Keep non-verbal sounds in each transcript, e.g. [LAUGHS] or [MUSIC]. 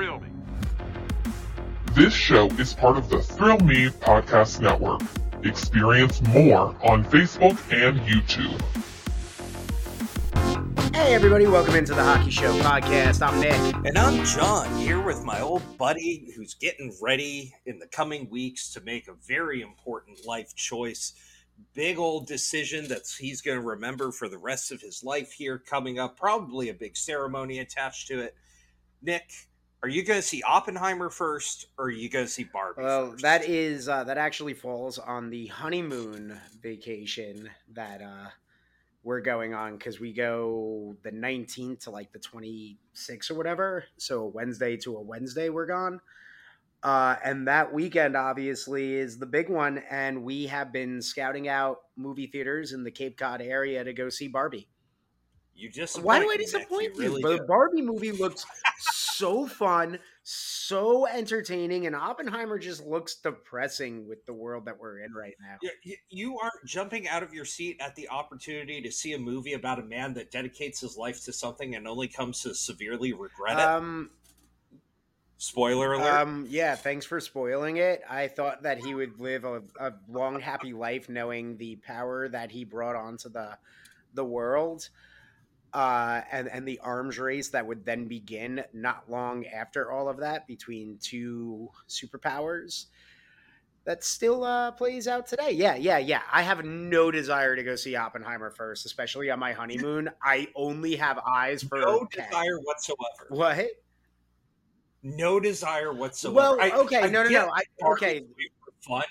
Thrill Me. This show is part of the Thrill Me Podcast Network. Experience more on Facebook and YouTube. Hey, everybody, welcome into the Hockey Show podcast. I'm Nick. And I'm John, here with my old buddy who's getting ready in the coming weeks to make a very important life choice. Big old decision that he's going to remember for the rest of his life here coming up. Probably a big ceremony attached to it. Nick, are you going to see Oppenheimer first, or are you going to see Barbie? Well, first? that is uh, that actually falls on the honeymoon vacation that uh, we're going on because we go the 19th to like the 26th or whatever. So Wednesday to a Wednesday, we're gone. Uh, and that weekend, obviously, is the big one. And we have been scouting out movie theaters in the Cape Cod area to go see Barbie. You just Why do I disappoint you? Really the. Barbie movie looks so fun, so entertaining, and Oppenheimer just looks depressing with the world that we're in right now. You- aren't jumping out of your seat at the opportunity to see a movie about a man that dedicates his life to something and only comes to severely regret it. Um, Spoiler alert. um, yeah. Thanks for spoiling it. I thought that he would live a, a long, happy life, knowing the power that he brought onto the the world, uh, and and the arms race that would then begin not long after all of that between two superpowers. That still uh, plays out today. Yeah, yeah, yeah. I have no desire to go see Oppenheimer first, especially on my [LAUGHS] honeymoon. I only have eyes for no desire whatsoever. What? No desire whatsoever. Well, okay, I no, no, get no. I, okay, fun,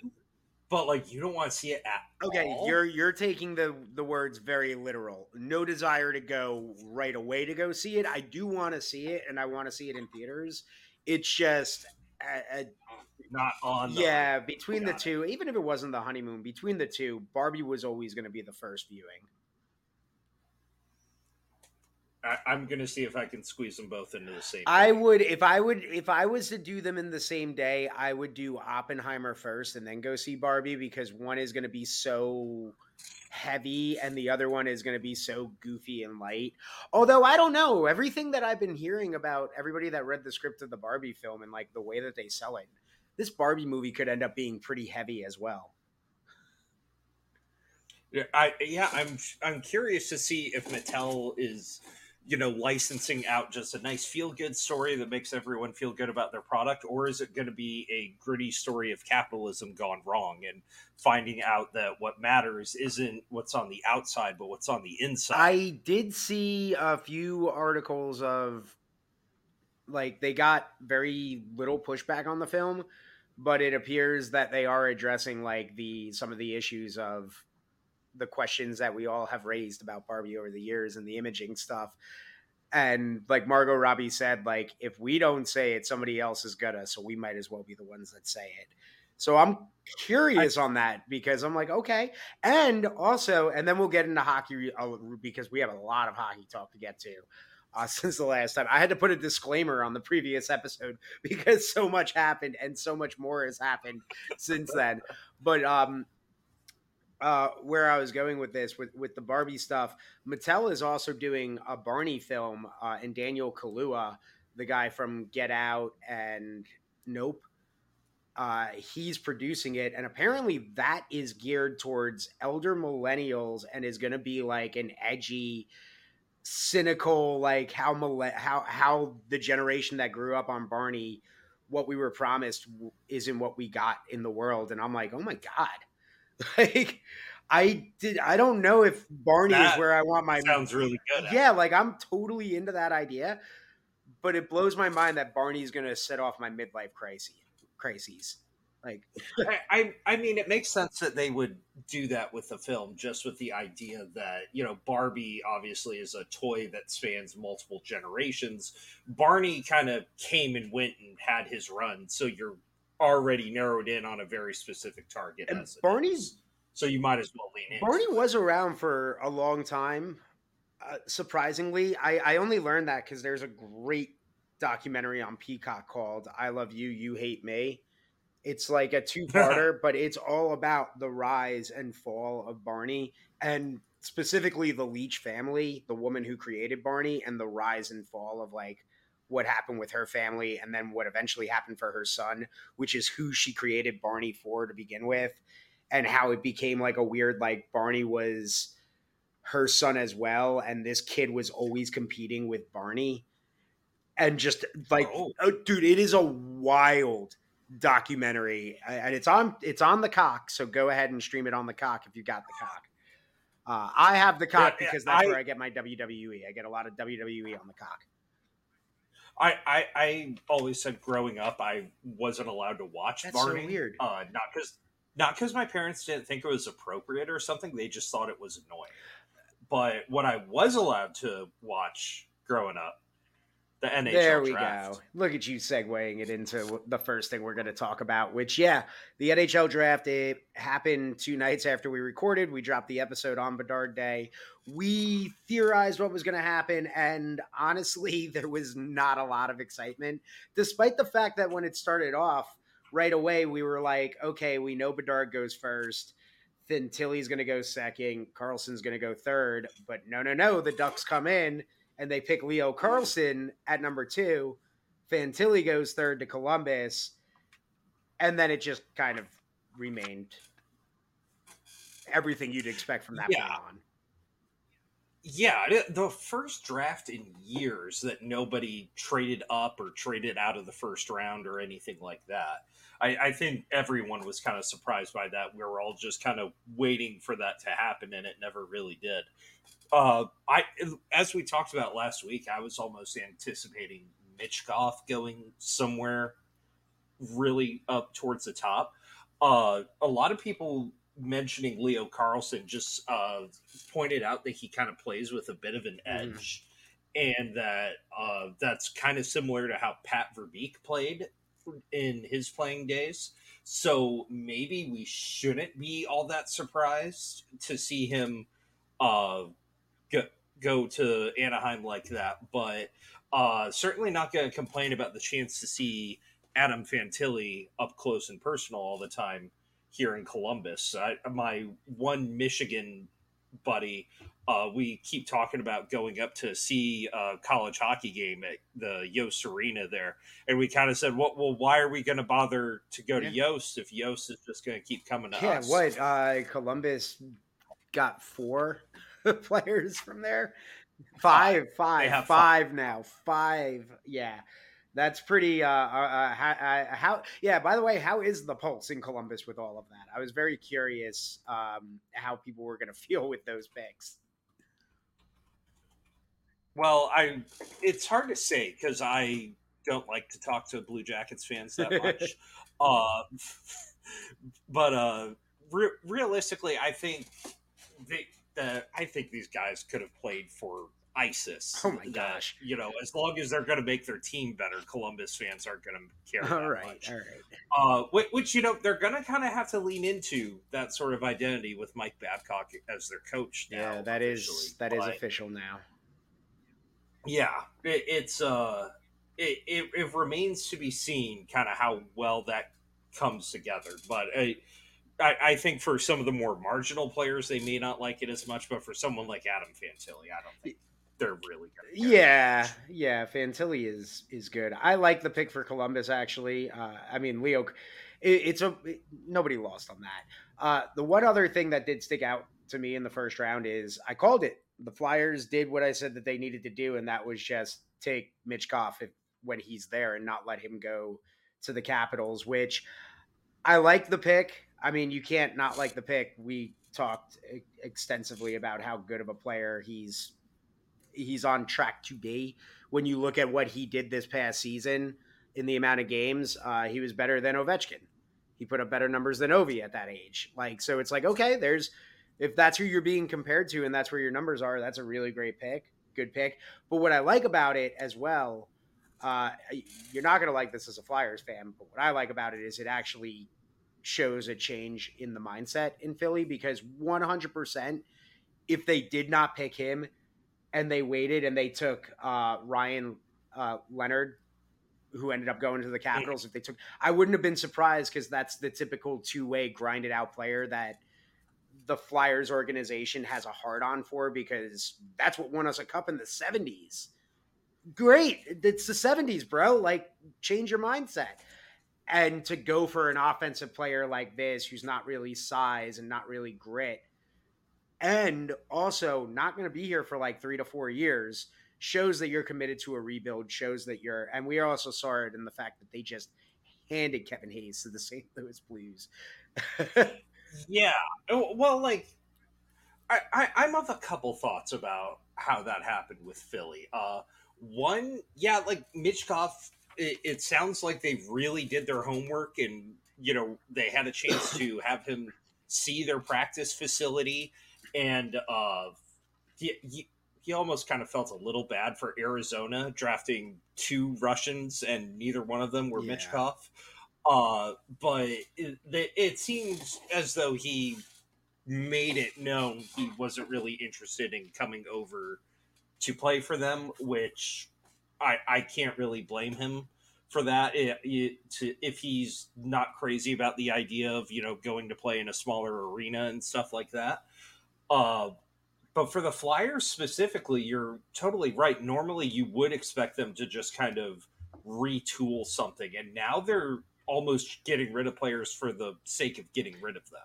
but like you don't want to see it at okay. all. You're you're taking the the words very literal. No desire to go right away to go see it. I do want to see it, and I want to see it in theaters. It's just, uh, uh, not on. The, yeah, between the Got it. two, even if it wasn't the honeymoon, between the two, Barbie was always going to be the first viewing. I, I'm gonna see if I can squeeze them both into the same. I day. would if I would if I was to do them in the same day, I would do Oppenheimer first and then go see Barbie because one is going to be so heavy and the other one is going to be so goofy and light. Although I don't know, everything that I've been hearing about everybody that read the script of the Barbie film and like the way that they sell it, this Barbie movie could end up being pretty heavy as well. Yeah, I yeah, I'm I'm curious to see if Mattel is, you know, licensing out just a nice feel good story that makes everyone feel good about their product, or is it going to be a gritty story of capitalism gone wrong and finding out that what matters isn't what's on the outside but what's on the inside? I did see a few articles of like they got very little pushback on the film, but it appears that they are addressing like the some of the issues of the questions that we all have raised about Barbie over the years and the imaging stuff. And like Margot Robbie said, like if we don't say it, somebody else is gonna, so we might as well be the ones that say it. So I'm curious on that because I'm like, okay. And also, and then we'll get into hockey uh, because we have a lot of hockey talk to get to uh, [LAUGHS] since the last time. I had to put a disclaimer on the previous episode [LAUGHS] because so much happened and so much more has happened since then. But um, uh, where I was going with this, with with the Barbie stuff, Mattel is also doing a Barney film, uh, and Daniel Kaluuya, the guy from Get Out and Nope, uh, he's producing it, and apparently that is geared towards elder millennials and is going to be like an edgy, cynical, like how mille- how how the generation that grew up on Barney, what we were promised isn't what we got in the world, and I'm like, oh my god, [LAUGHS] like. I did. I don't know if Barney is where I want my sounds really good. yeah, like I'm totally into that idea, but it blows my mind that Barney's going to set off my midlife crisis. Crises, like [LAUGHS] I, I I mean, it makes sense that they would do that with the film, just with the idea that you know Barbie obviously is a toy that spans multiple generations. Barney kind of came and went and had his run, so you're already narrowed in on a very specific target. and Barney's so you might as well lean in. Barney was around for a long time. Uh, surprisingly, I, I only learned that because there's a great documentary on Peacock called "I Love You, You Hate Me." It's like a [LAUGHS] two-parter, but it's all about the rise and fall of Barney, and specifically the Leach family, the woman who created Barney, and the rise and fall of like what happened with her family and then what eventually happened for her son, which is who she created Barney for to begin with, and how it became like a weird like Barney was her son as well, and this kid was always competing with Barney. And just like, oh. oh dude, it is a wild documentary, and it's on it's on the cock. So go ahead and stream it on the cock if you got the cock. Uh, I have the cock yeah, because that's I, where I get my WWE. I get a lot of WWE on the cock. I, I, I always said growing up I wasn't allowed to watch That's Barney. So weird. Uh, not because not because my parents didn't think it was appropriate or something. They just thought it was annoying. But what I was allowed to watch growing up the NHL there we draft. go. Look at you segueing it into the first thing we're going to talk about, which, yeah, the NHL draft, it happened two nights after we recorded. We dropped the episode on Bedard Day. We theorized what was going to happen, and honestly, [LAUGHS] there was not a lot of excitement, despite the fact that when it started off, right away, we were like, okay, we know Bedard goes first. Then Tilly's going to go second. Carlsson's going to go third. But no, no, no. The Ducks come in and they pick Leo Carlsson at number two. Fantilli goes third to Columbus, and then it just kind of remained everything you'd expect from that yeah. point on. Yeah, the first draft in years that nobody traded up or traded out of the first round or anything like that. I, I, think everyone was kind of surprised by that. We were all just kind of waiting for that to happen, and it never really did. Uh, I, as we talked about last week, I was almost anticipating Michkov going somewhere really up towards the top. Uh, a lot of people mentioning Leo Carlsson just uh, pointed out that he kind of plays with a bit of an mm. edge, mm. and that uh, that's kind of similar to how Pat Verbeek played in his playing days. So maybe we shouldn't be all that surprised to see him uh, go, go to Anaheim like that, but uh, certainly not going to complain about the chance to see Adam Fantilli up close and personal all the time here in Columbus. I, my one Michigan buddy, uh, we keep talking about going up to see a college hockey game at the Yost Arena there, and we kind of said, "Well, well why are we going to bother to go to Yost if Yost is just going to keep coming to yeah, us?" Yeah, what uh, Columbus got four [LAUGHS] players from there. Five, five, five, five now. Five. Yeah. That's pretty. Uh, uh, uh how, uh, how, Yeah. By the way, how is the pulse in Columbus with all of that? I was very curious um, how people were going [LAUGHS] to feel with those picks. Well, I. It's hard to say because I don't like to talk to Blue Jackets fans that [LAUGHS] much. uh, [LAUGHS] but uh, re- realistically, I think they that I think these guys could have played for ISIS. Oh my that, gosh! You know, as long as they're going to make their team better, Columbus fans aren't going to care. All right, much. all right. Uh, which, which, you know they're going to kind of have to lean into that sort of identity with Mike Babcock as their coach. Now, yeah, that is that but, is official now. Yeah, it, it's uh, it, it, it remains to be seen kind of how well that comes together, but. Uh, I, I, think for some of the more marginal players, they may not like it as much, but for someone like Adam Fantilli, I don't think they're really good. Yeah, yeah, Fantilli is is good. I like the pick for Columbus actually. Uh, I mean, Leo, it, it's a it, nobody lost on that. Uh, the one other thing that did stick out to me in the first round is I called it. The Flyers did what I said that they needed to do, and that was just take Michkov if, when he's there and not let him go to the Capitals, which I like the pick. I mean, you can't not like the pick. We talked extensively about how good of a player he's he's on track to be. When you look at what he did this past season in the amount of games, uh, he was better than Ovechkin. He put up better numbers than Ovi at that age. Like, so it's like, okay, there's if that's who you're being compared to and that's where your numbers are, that's a really great pick, good pick. But what I like about it as well, uh, you're not going to like this as a Flyers fan, but what I like about it is it actually shows a change in the mindset in Philly because 100%, if they did not pick him and they waited and they took uh, Ryan uh, Leonard, who ended up going to the Capitals, if they took, I wouldn't have been surprised because that's the typical two way grinded out player that the Flyers organization has a hard on for because that's what won us a cup in the 70s. great. It's the 70s, bro. Like, change your mindset. And to go for an offensive player like this, who's not really size and not really grit, and also not going to be here for like three to four years, shows that you're committed to a rebuild, shows that you're, and we are also saw it in the fact that they just handed Kevin Hayes to the [LAUGHS] St. Louis Blues. yeah. Well, like, I, I, I'm of a couple thoughts about how that happened with Philly. Uh, one, yeah, like Michkov, it, it sounds like they really did their homework and, you know, they had a chance to have him see their practice facility. And uh, he, he, he almost kind of felt a little bad for Arizona drafting two Russians and neither one of them were yeah. Michkov. Uh, but it, it seems as though he made it known he wasn't really interested in coming over to play for them, which I, I can't really blame him for that. It, it, to, if he's not crazy about the idea of you know going to play in a smaller arena and stuff like that. Uh, but for the Flyers specifically, you're totally right. Normally, you would expect them to just kind of retool something, and now they're almost getting rid of players for the sake of getting rid of them.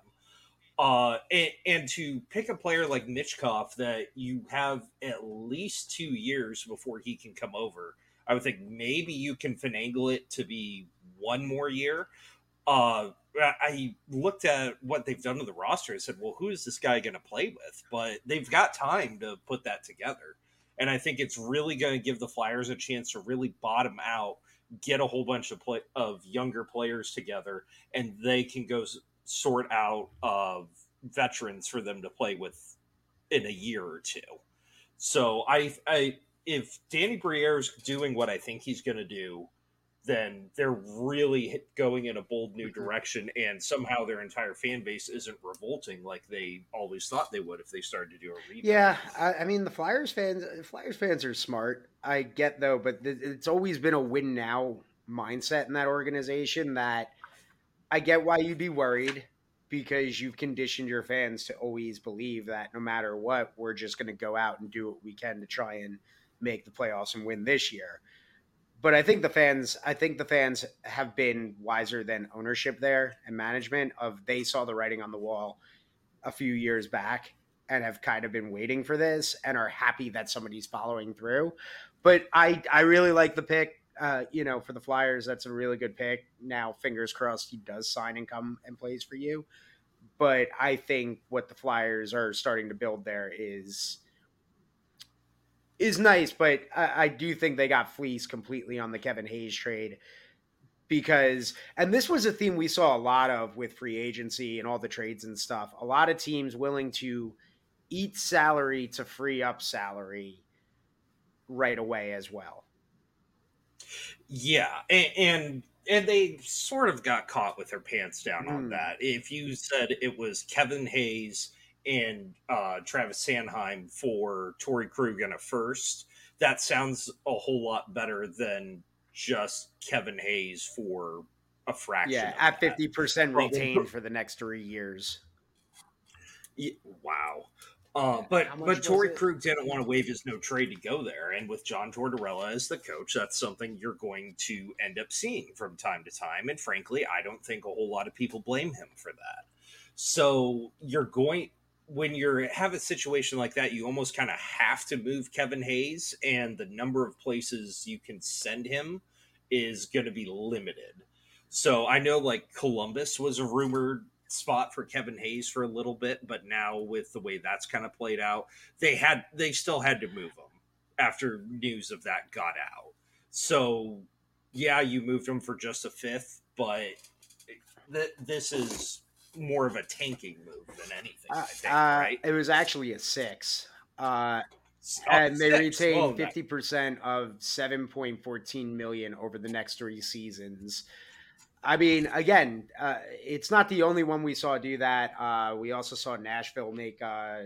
Uh, and, and, to pick a player like Michkov that you have at least two years before he can come over, I would think maybe you can finagle it to be one more year. Uh, I looked at what they've done to the roster and said, well, who is this guy going to play with? But they've got time to put that together. And I think it's really going to give the Flyers a chance to really bottom out, get a whole bunch of play, of younger players together, and they can go sort out of veterans for them to play with in a year or two. So I, I if Danny Briere is doing what I think he's going to do, then they're really going in a bold new mm-hmm. direction, and somehow their entire fan base isn't revolting like they always thought they would if they started to do a rebuild. Yeah, I, I mean the Flyers fans, Flyers fans are smart. I get though, but it's always been a win now mindset in that organization that I get why you'd be worried because you've conditioned your fans to always believe that no matter what, we're just going to go out and do what we can to try and make the playoffs and win this year. But I think the fans, I think the fans have been wiser than ownership there and management. Of they saw the writing on the wall a few years back and have kind of been waiting for this and are happy that somebody's following through. But I, I really like the pick uh, you know, for the Flyers, that's a really good pick. Now, fingers crossed, he does sign and come and plays for you. But I think what the Flyers are starting to build there is is nice. But I, I do think they got fleeced completely on the Kevin Hayes trade because, and this was a theme we saw a lot of with free agency and all the trades and stuff. A lot of teams willing to eat salary to free up salary right away as well yeah, and, and and they sort of got caught with their pants down mm. on hmm. that. If you said it was Kevin Hayes and uh, Travis Sanheim for Torey Krug in a first, that sounds a whole lot better than just Kevin Hayes for a fraction. Yeah, at fifty percent retained [LAUGHS] for the next three years. Yeah, wow. Uh, but but Torey Krug didn't want to waive his no trade to go there, and with John Tortorella as the coach, that's something you're going to end up seeing from time to time. And frankly, I don't think a whole lot of people blame him for that. So you're going when you have a situation like that, you almost kind of have to move Kevin Hayes, and the number of places you can send him is going to be limited. So I know like Columbus was a rumored spot for Kevin Hayes for a little bit, but now with the way that's kind of played out, they had they still had to move him after news of that got out. So yeah, you moved him for just a fifth, but th- this is more of a tanking move than anything. Uh, think, uh, right? It was actually a six. Uh, and they retained fifty percent of seven point fourteen million over the next three seasons. I mean, again, uh, it's not the only one we saw do that. Uh, we also saw Nashville make uh,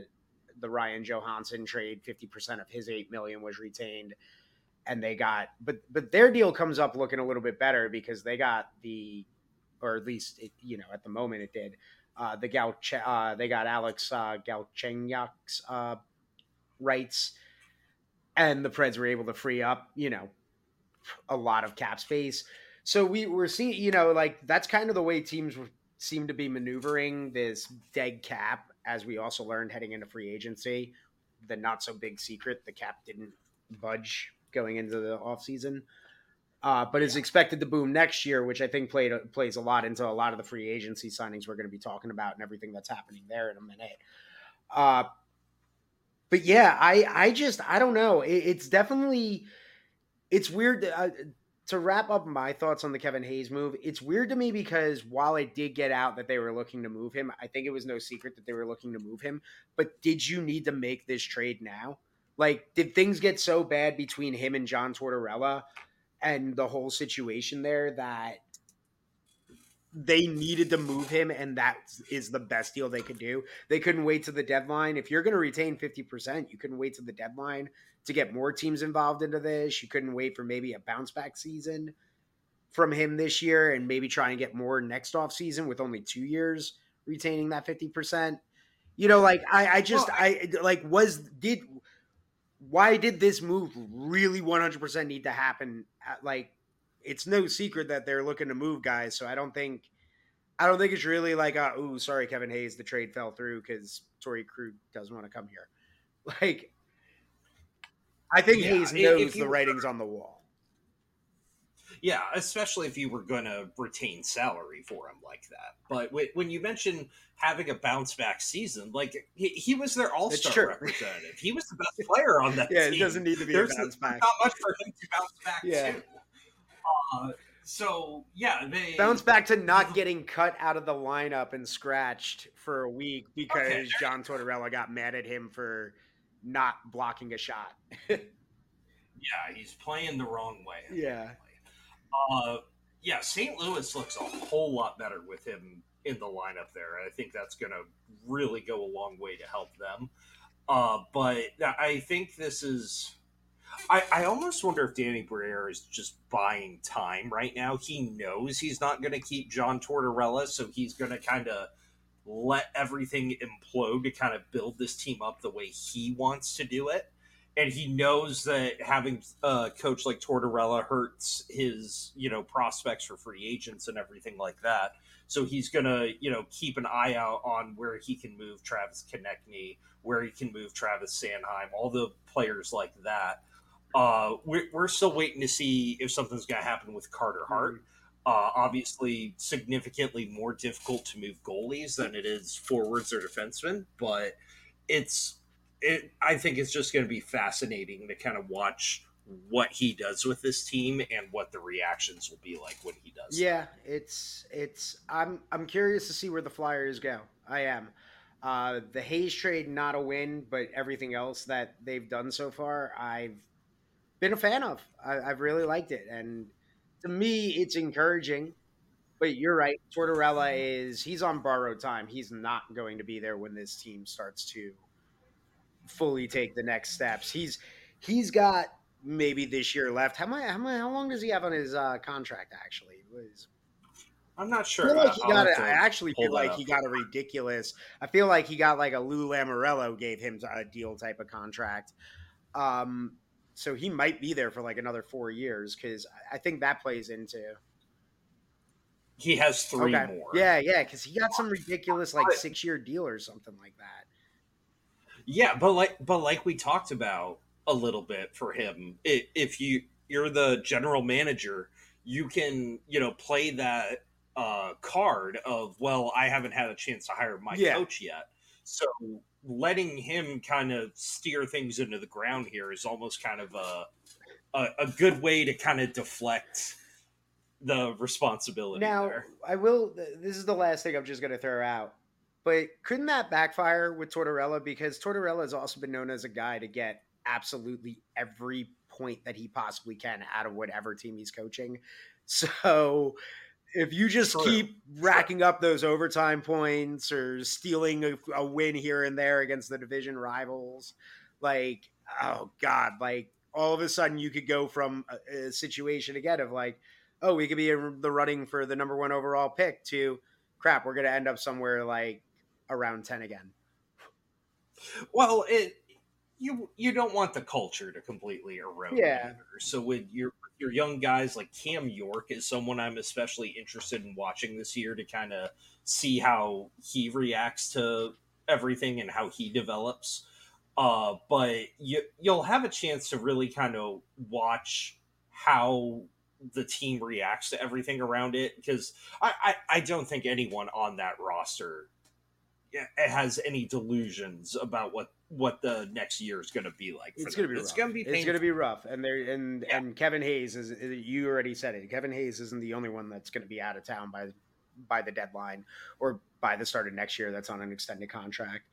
the Ryan Johansen trade. Fifty percent of his eight million was retained, and they got. But but their deal comes up looking a little bit better because they got the, or at least it, you know at the moment it did. Uh, the Gauch, uh, they got Alex uh, Galchenyuk's uh, rights and the Preds were able to free up, you know, a lot of cap space. So we were seeing, you know, like that's kind of the way teams seem to be maneuvering this dead cap, as we also learned heading into free agency. The not so big secret, the cap didn't budge going into the offseason. Uh, but is expected to boom next year, which I think played plays a lot into a lot of the free agency signings we're going to be talking about and everything that's happening there in a minute. Uh, but yeah, I I just I don't know. It, it's definitely it's weird to, uh, to wrap up my thoughts on the Kevin Hayes move. It's weird to me because while it did get out that they were looking to move him, I think it was no secret that they were looking to move him. But did you need to make this trade now? Like, did things get so bad between him and John Tortorella and the whole situation there that they needed to move him and that is the best deal they could do. They couldn't wait to the deadline. If you're going to retain 50%, you couldn't wait to the deadline to get more teams involved into this. You couldn't wait for maybe a bounce back season from him this year and maybe try and get more next off season with only 2 years retaining that 50%. You know, like I I just well, I like was did why did this move really 100% need to happen at, like it's no secret that they're looking to move guys. So I don't think I don't think it's really like, uh, "Ooh, sorry, Kevin Hayes, the trade fell through because Torey Krug doesn't want to come here." [LAUGHS] Like, I think yeah, Hayes knows the writings on the wall. Yeah, especially if you were going to retain salary for him like that. But when you mention having a bounce back season, like he, he was their all star representative, he was the best player on that. [LAUGHS] yeah, team. it doesn't need to be There's a bounce back. Not much for him to bounce back. Yeah. To. Uh, so yeah, they bounce back to not getting cut out of the lineup and scratched for a week because okay. John Tortorella got mad at him for not blocking a shot. [LAUGHS] yeah, he's playing the wrong way. Yeah. Uh, yeah, St. Louis looks a whole lot better with him in the lineup there. I think that's going to really go a long way to help them. Uh, but I think this is I, I almost wonder if Danny Briere is just buying time right now. He knows he's not going to keep John Tortorella, so he's going to kind of let everything implode to kind of build this team up the way he wants to do it. And he knows that having a coach like Tortorella hurts his, you know, prospects for free agents and everything like that. So he's gonna, you know, keep an eye out on where he can move Travis Konecny, where he can move Travis Sanheim, all the players like that uh, we're, we're still waiting to see if something's going to happen with Carter Hart. Mm-hmm. Uh, obviously, significantly more difficult to move goalies than it is forwards or defensemen, but it's it. I think it's just going to be fascinating to kind of watch what he does with this team and what the reactions will be like when he does. Yeah, it's it's. I'm I'm curious to see where the Flyers go. I am. Uh, the Hayes trade not a win, but everything else that they've done so far, I've been a fan of. I, have really liked it, and to me, it's encouraging. But you're right, Tortorella is he's on borrowed time. He's not going to be there when this team starts to fully take the next steps. He's he's got maybe this year left. How many, how, how long does he have on his uh, contract? Actually, was I'm not sure. I, like he got I actually feel like he got a ridiculous. I feel like he got like a Lou Lamoriello gave him a deal type of contract. Um, so he might be there for like another four years because I think that plays into. He has three okay. more. Yeah, yeah, because he got some ridiculous like six year deal or something like that. Yeah, but like, but like we talked about a little bit for him, if you you're the general manager, you can you know play that uh, card of well, I haven't had a chance to hire my yeah. coach yet, so letting him kind of steer things into the ground here is almost kind of a a, a good way to kind of deflect the responsibility. Now, there. I will. This is the last thing I'm just going to throw out. But couldn't that backfire with Tortorella? Because Tortorella has also been known as a guy to get absolutely every point that he possibly can out of whatever team he's coaching. [LAUGHS] So if you just keep racking up those overtime points or stealing a, a, win here and there against the division rivals, like oh god, like all of a sudden you could go from a, a situation again of like, oh, we could be in the running for the number one overall pick to crap, we're going to end up somewhere like around ten again. Well, it you you don't want the culture to completely erode. Yeah. Either. So with your your young guys like Cam York is someone I'm especially interested in watching this year to kind of see how he reacts to everything and how he develops. Uh, but you you'll have a chance to really kind of watch how the team reacts to everything around it because I, I, I don't think anyone on that roster has any delusions about what what the next year is going to be like. it's going to be it's going to be it's going to be rough. And there and yeah. and Kevin Hayes is you already said it. Kevin Hayes isn't the only one that's going to be out of town by by the deadline or by the start of next year. That's on an extended contract.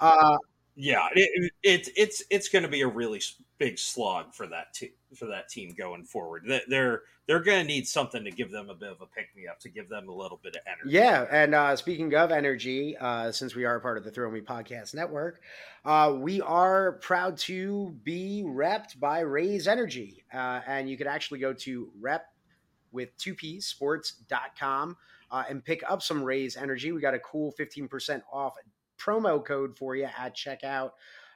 Uh, yeah, it, it, it's it's going to be a really big slog for that team for that team going forward. They're they're going to need something to give them a bit of a pick me up to give them a little bit of energy. Yeah, and uh, speaking of energy, uh, since we are part of the Thrill Me Podcast Network, uh, we are proud to be repped by Raze Energy, uh, and you could actually go to rep with two p sports.com uh, and pick up some Raze Energy. We got a cool fifteen percent off promo code for you at checkout.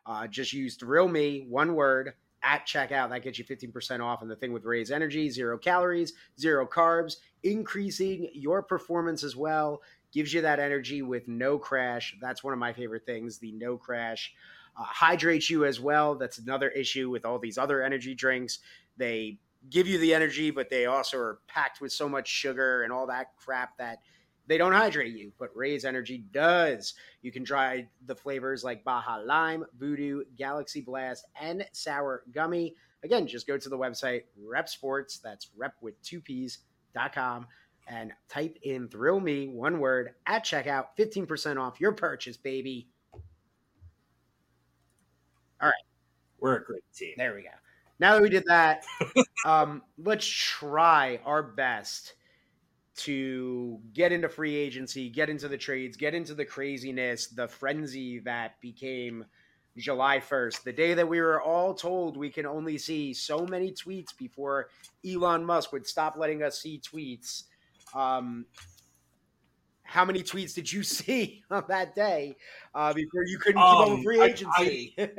Uh, just use Thrill Me, one word, at checkout. That gets you 15% off. And the thing with Raze Energy, zero calories, zero carbs, increasing your performance as well. Gives you that energy with no crash. That's one of my favorite things, the no crash. Uh, hydrates you as well. That's another issue with all these other energy drinks. They give you the energy, but they also are packed with so much sugar and all that crap that – they don't hydrate you, but Raze Energy does. You can try the flavors like Baja Lime, Voodoo, Galaxy Blast, and Sour Gummy. Again, just go to the website Repp Sports, that's rep with two P's, dot com, and type in Thrill Me, one word, at checkout, 15% off your purchase, baby. All right. We're a great team. There we go. Now that we did that, [LAUGHS] um, let's try our best to get into free agency, get into the trades, get into the craziness, the frenzy that became July 1st, the day that we were all told we can only see so many tweets before Elon Musk would stop letting us see tweets. Um, how many tweets did you [LAUGHS] see on that day uh, before you couldn't keep um, up with free agency? I,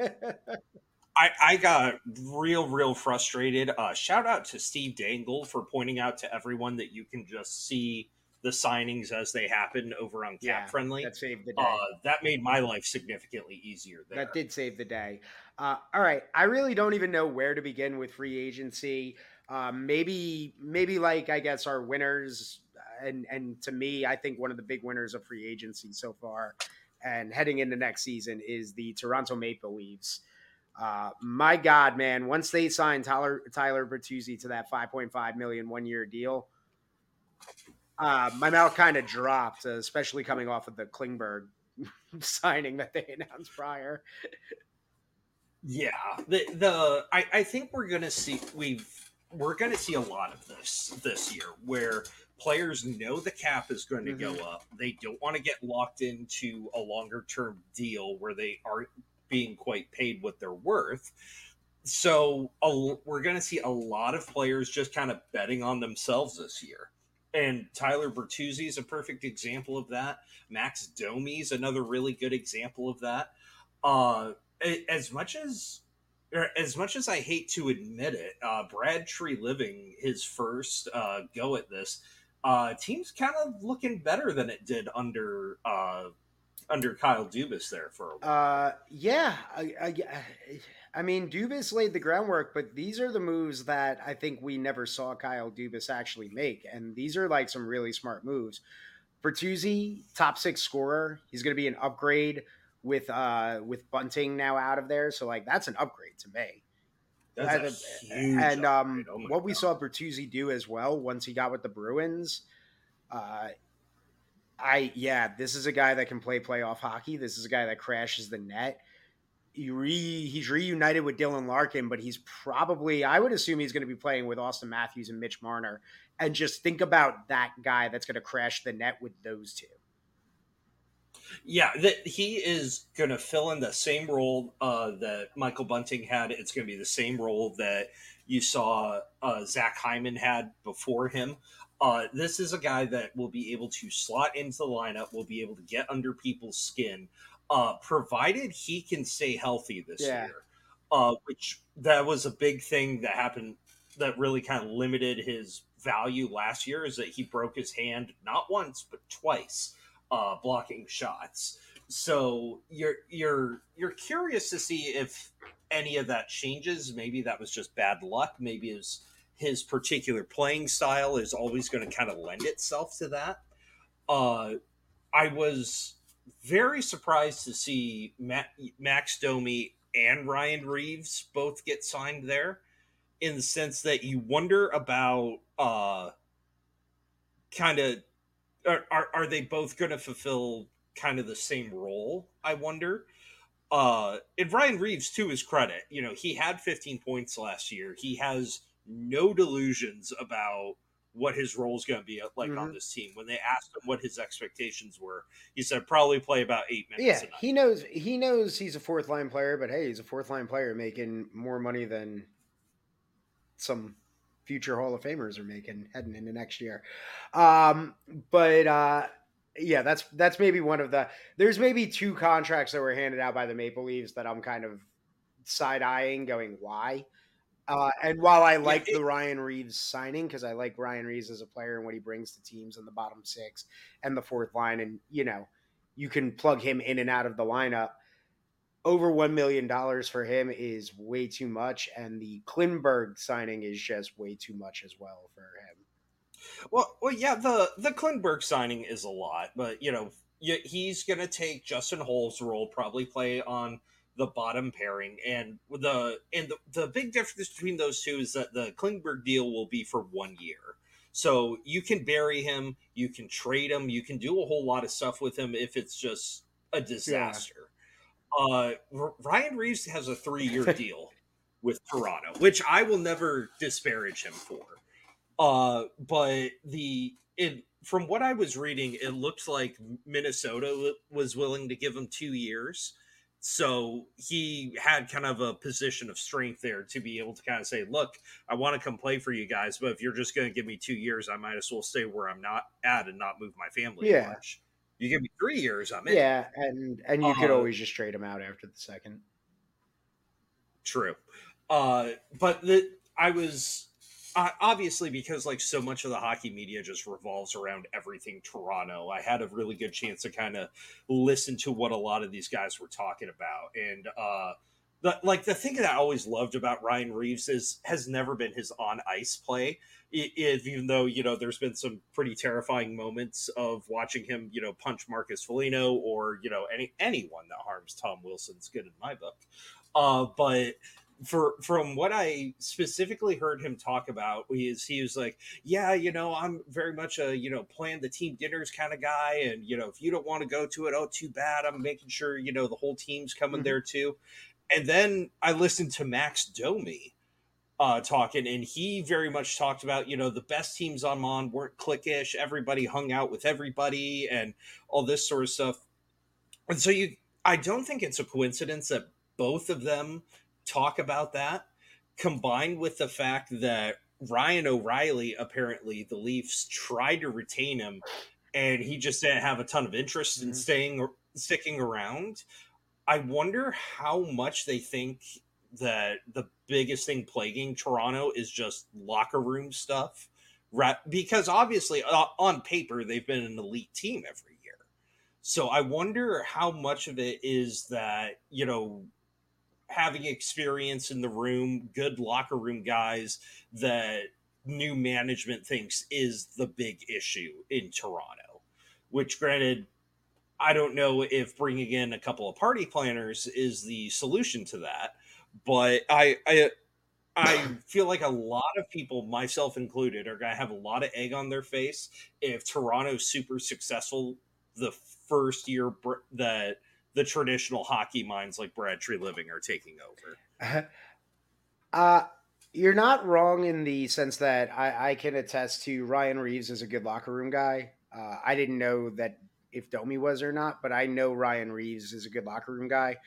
I, [LAUGHS] I, I got real, real frustrated. Uh, shout out to Steve Dangle for pointing out to everyone that you can just see the signings as they happen over on Cap yeah, Friendly. That saved the day. Uh, that made my life significantly easier. There. That did save the day. Uh, all right, I really don't even know where to begin with free agency. Um, maybe, maybe like I guess our winners, and and to me, I think one of the big winners of free agency so far, and heading into next season is the Toronto Maple Leafs. Uh, my God, man! Once they signed Tyler Tyler Bertuzzi to that 5.5 million one year deal, uh, my mouth kind of dropped, especially coming off of the Klingberg [LAUGHS] signing that they announced prior. Yeah, the the I, I think we're gonna see we've we're gonna see a lot of this this year where players know the cap is going to mm-hmm. go up. They don't want to get locked into a longer term deal where they are being quite paid what they're worth. So a, we're going to see a lot of players just kind of betting on themselves this year. And Tyler Bertuzzi is a perfect example of that. Max Domi is another really good example of that. Uh, as much as as much as I hate to admit it, uh, Brad Treliving his first uh, go at this, uh, team's kind of looking better than it did under uh, under Kyle Dubas there for a while. Uh, yeah, I, I, I mean Dubas laid the groundwork, but these are the moves that I think we never saw Kyle Dubas actually make, and these are like some really smart moves. Bertuzzi, top six scorer, he's going to be an upgrade with uh with Bunting now out of there, so like that's an upgrade to me. That's a, and, and um, oh what God. we saw Bertuzzi do as well once he got with the Bruins, uh, I yeah, this is a guy that can play playoff hockey. This is a guy that crashes the net. He re, he's reunited with Dylan Larkin, but he's probably I would assume he's going to be playing with Auston Matthews and Mitch Marner. And just think about that guy that's going to crash the net with those two. Yeah, that he is going to fill in the same role uh, that Michael Bunting had. It's going to be the same role that you saw uh, Zach Hyman had before him. Uh, this is a guy that will be able to slot into the lineup, will be able to get under people's skin, uh, provided he can stay healthy this yeah. year. uh, which that was a big thing that happened that really kind of limited his value last year is that he broke his hand not once but twice uh, blocking shots. So you're you're you're curious to see if any of that changes. Maybe that was just bad luck. Maybe his his particular playing style is always going to kind of lend itself to that. Uh, I was very surprised to see Max Domi and Ryan Reaves both get signed there in the sense that you wonder about uh, kind of are, are, are they both going to fulfill kind of the same role i wonder uh and ryan Reaves, to his credit you know he had 15 points last year he has no delusions about what his role is going to be like mm-hmm. on this team. When they asked him what his expectations were, he said probably play about eight minutes. Yeah, he knows he knows he's a fourth line player, but hey, he's a fourth line player making more money than some future Hall of Famers are making heading into next year. Um, but uh, yeah, that's that's maybe one of the. There's maybe two contracts that were handed out by the Maple Leafs that I'm kind of side eyeing, going why. Uh, and while I like yeah, it, the Ryan Reaves signing because I like Ryan Reaves as a player and what he brings to teams in the bottom six and the fourth line, and you know, you can plug him in and out of the lineup. Over one million dollars for him is way too much, and the Klingberg signing is just way too much as well for him. Well, well, yeah, the the Klingberg signing is a lot, but you know, he's going to take Justin Holl's role, probably play on the bottom pairing, and the and the, the big difference between those two is that the Klingberg deal will be for one year. So you can bury him, you can trade him, you can do a whole lot of stuff with him if it's just a disaster. Yeah. Uh, Ryan Reaves has a three year [LAUGHS] deal with Toronto, which I will never disparage him for. Uh, but the it, from what I was reading, it looked like Minnesota was willing to give him two years so he had kind of a position of strength there to be able to kind of say, look, I want to come play for you guys, but if you're just going to give me two years, I might as well stay where I'm not at and not move my family yeah. much. You give me three years, I'm in. Yeah, and and you uh, could uh-huh. always just trade him out after the second. True, uh, but the I was uh, obviously because like so much of the hockey media just revolves around everything Toronto. I had a really good chance to kind of listen to what a lot of these guys were talking about, and uh, the like the thing that I always loved about Ryan Reaves is has never been his on ice play. Even though you know there's been some pretty terrifying moments of watching him, you know, punch Marcus Foligno or you know any anyone that harms Tom Wilson's good in my book. Uh, but for from what I specifically heard him talk about is he was like, yeah, you know, I'm very much a you know plan the team dinners kind of guy, and you know if you don't want to go to it, oh too bad. I'm making sure you know the whole team's coming mm-hmm. there too. And then I listened to Max Domi uh, talking, and he very much talked about you know the best teams on Mon weren't cliquish, everybody hung out with everybody, and all this sort of stuff. And so you, I don't think it's a coincidence that both of them talk about that, combined with the fact that Ryan O'Reilly, apparently, the Leafs tried to retain him, and he just didn't have a ton of interest mm-hmm. in staying sticking around. I wonder how much they think that the biggest thing plaguing Toronto is just locker room stuff. Right? Because obviously, uh, on paper, they've been an elite team every year. So I wonder how much of it is that, you know, having experience in the room, good locker room guys that new management thinks is the big issue in Toronto. Which, granted, I don't know if bringing in a couple of party planners is the solution to that, but I I I feel like a lot of people, myself included, are going to have a lot of egg on their face if Toronto's super successful the first year that the traditional hockey minds like Brad Treliving are taking over. [LAUGHS] Uh, you're not wrong in the sense that I, I can attest to Ryan Reaves is a good locker room guy. Uh, I didn't know that if Domi was or not, but I know Ryan Reaves is a good locker room guy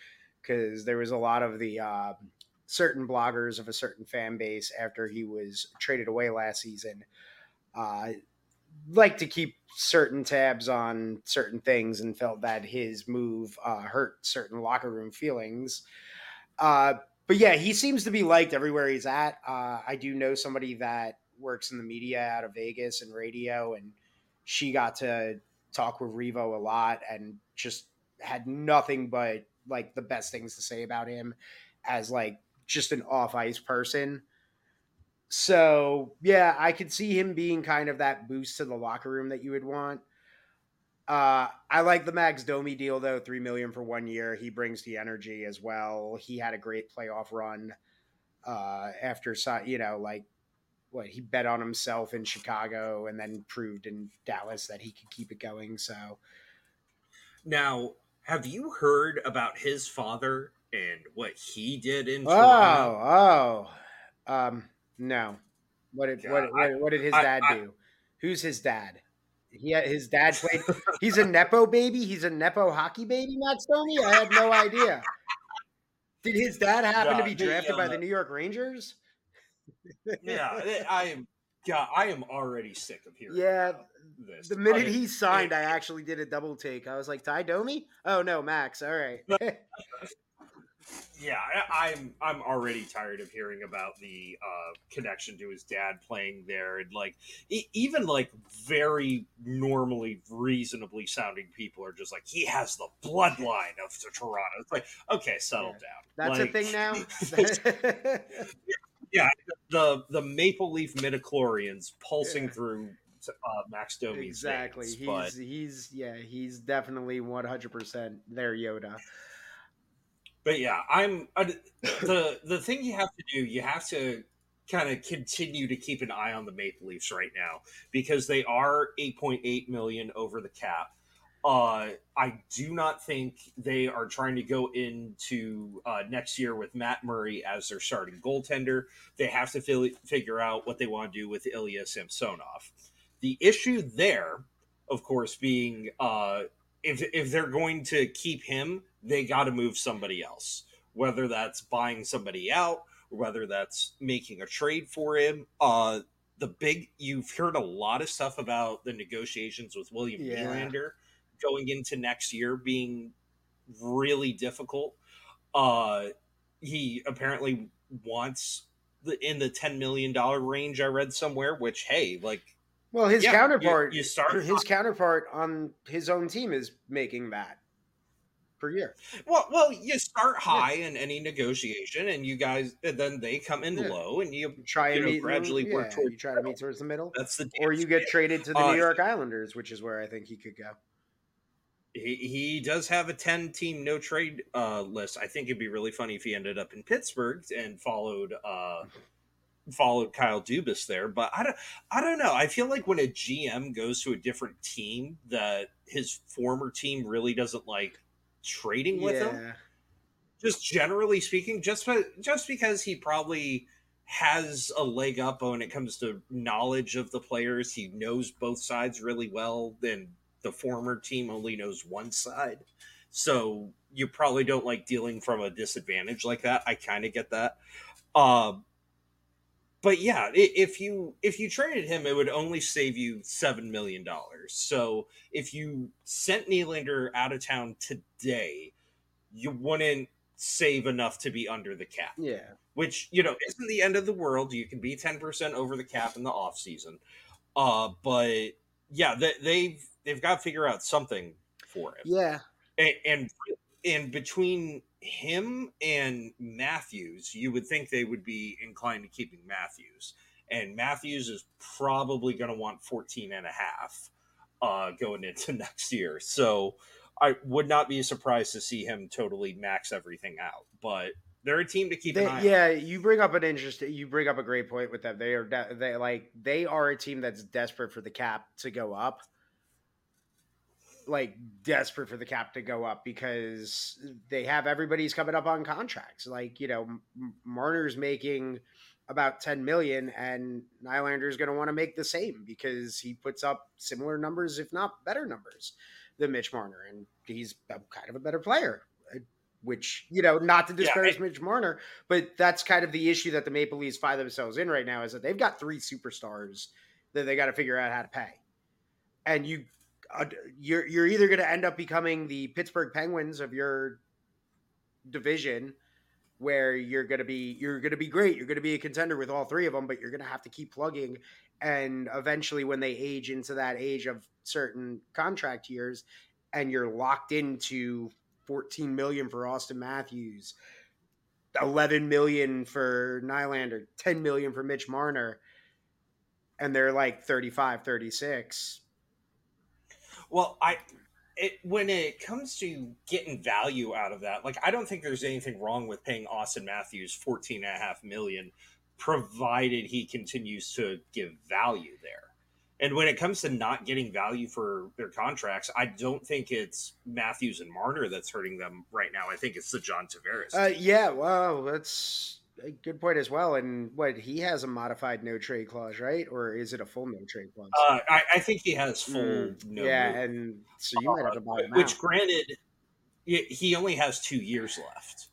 because there was a lot of the uh, certain bloggers of a certain fan base after he was traded away last season. Uh, like to keep certain tabs on certain things and felt that his move uh, hurt certain locker room feelings. Uh, but yeah, he seems to be liked everywhere he's at. Uh, I do know somebody that works in the media out of Vegas and radio, and she got to talk with Revo a lot and just had nothing but like the best things to say about him as like just an off ice person. So yeah, I could see him being kind of that boost to the locker room that you would want. Uh, I like the Max Domi deal though, three million for one year. He brings the energy as well. He had a great playoff run uh, after you know like what he bet on himself in Chicago and then proved in Dallas that he could keep it going. So now, have you heard about his father and what he did in oh, Toronto? Oh, um, no. What did God, what, what, what, did his dad I, do? Who's his dad? He had, his dad played. he's a nepo baby. He's a nepo hockey baby. Max Domi. I had no idea. Did his dad happen to be drafted by um, the New York Rangers? yeah, I am. Yeah, I am already sick of hearing. Yeah, this. The minute he signed, I actually did a double take. I was like, Ty Domi? Oh no, Max. All right. [LAUGHS] yeah, I, am I'm, I'm already tired of hearing about the uh, connection to his dad playing there, and like even like very normally reasonably sounding people are just like he has the bloodline of Toronto. It's like okay, settle yeah. down. That's like, a thing now. [LAUGHS] [LAUGHS] yeah, the the Maple Leaf midichlorians pulsing yeah. through uh, Max Domi's exactly. Veins, he's but... he's yeah, he's definitely one hundred percent their Yoda. But yeah, I'm uh, the the thing you have to do. You have to kind of continue to keep an eye on the Maple Leafs right now because they are eight point eight million over the cap. Uh, I do not think they are trying to go into uh, next year with Matt Murray as their starting goaltender. They have to fi- figure out what they want to do with Ilya Samsonov. The issue there, of course, being uh, if if they're going to keep him, they got to move somebody else. Whether that's buying somebody out, or whether that's making a trade for him. Uh, the big you've heard a lot of stuff about the negotiations with William yeah. Nylander going into next year being really difficult. Uh, he apparently wants the in the ten million dollar range. I read somewhere, which hey, like, well, his yeah, counterpart, you, you start his counterpart on his own team is making that per year. Well, well, you start high yeah. in any negotiation, and you guys, and then they come in yeah. low, and you try and you know, gradually yeah, work towards. You try to meet towards the middle. That's the or you get traded to the uh, New York Islanders, which is where I think he could go he, he does have a 10 team no trade uh, list. I think it'd be really funny if he ended up in Pittsburgh and followed uh, followed Kyle Dubas there. But I don't I don't know. I feel like when a GM goes to a different team that his former team really doesn't like trading with yeah. him. Just generally speaking, just just because he probably has a leg up when it comes to knowledge of the players, he knows both sides really well, then the former team only knows one side. So you probably don't like dealing from a disadvantage like that. I kind of get that. Uh, but yeah, if you if you traded him, it would only save you seven million dollars. So if you sent Nylander out of town today, you wouldn't save enough to be under the cap. Yeah. Which, you know, isn't the end of the world. You can be 10% over the cap in the off season. Uh, but yeah, they, they've they've got to figure out something for him. Yeah, and, and and between him and Matthews, you would think they would be inclined to keeping Matthews. And Matthews is probably going to want 14 and a half uh, going into [LAUGHS] next year. So I would not be surprised to see him totally max everything out. But they're a team to keep they, an eye yeah, on. you bring up an interesting. You bring up a great point with them. They are de- they like they are a team that's desperate for the cap to go up like desperate for the cap to go up because they have everybody's coming up on contracts. Like you know, Marner's making about 10 million and Nylander's going to want to make the same because he puts up similar numbers if not better numbers than Mitch Marner and he's kind of a better player uh, which you know not to disparage yeah, Mitch Marner but that's kind of the issue that the Maple Leafs find themselves in right now is that they've got three superstars that they got to figure out how to pay and you Uh, you're you're either going to end up becoming the Pittsburgh Penguins of your division, where you're going to be you're going to be great you're going to be a contender with all three of them but you're going to have to keep plugging. And eventually when they age into that age of certain contract years and you're locked into 14 million for Auston Matthews 11 million for Nylander 10 million for Mitch Marner and they're like 35 36 well i it, when it comes to getting value out of that, like I don't think there's anything wrong with paying Auston Matthews fourteen and a half million, provided he continues to give value there. And when it comes to not getting value for their contracts, I don't think it's Matthews and Marner that's hurting them right now. I think it's the John Tavares. Uh, yeah, well, that's a good point as well. And what he has a modified no trade clause, right? Or is it a full no trade clause? Uh, I, I, think he has full mm, no. Yeah, and so you might have to buy him Which, out. granted, he only has two years left.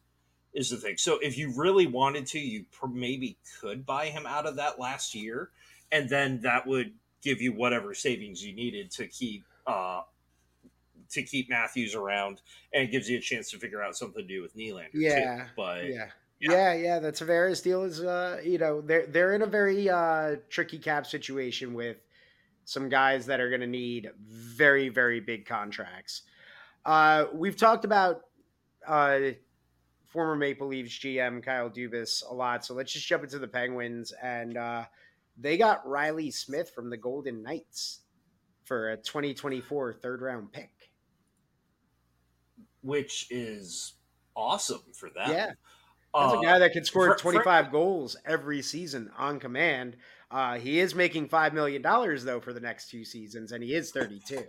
Is the thing. So if you really wanted to, you maybe could buy him out of that last year, and then that would give you whatever savings you needed to keep uh, to keep Matthews around, and it gives you a chance to figure out something to do with Nylander. Yeah, too. but yeah. Yeah. yeah, yeah, the Tavares deal is uh, you know, they're they're in a very uh tricky cap situation with some guys that are going to need very very big contracts. Uh we've talked about uh former Maple Leafs GM Kyle Dubas a lot, so let's just jump into the Penguins and uh they got Riley Smith from the Golden Knights for a 2024 third round pick. Which is awesome for them. Yeah. That's uh, a guy that can score for, 25 for, goals every season on command. Uh, he is making $5 million, though, for the next two seasons, and he is 32.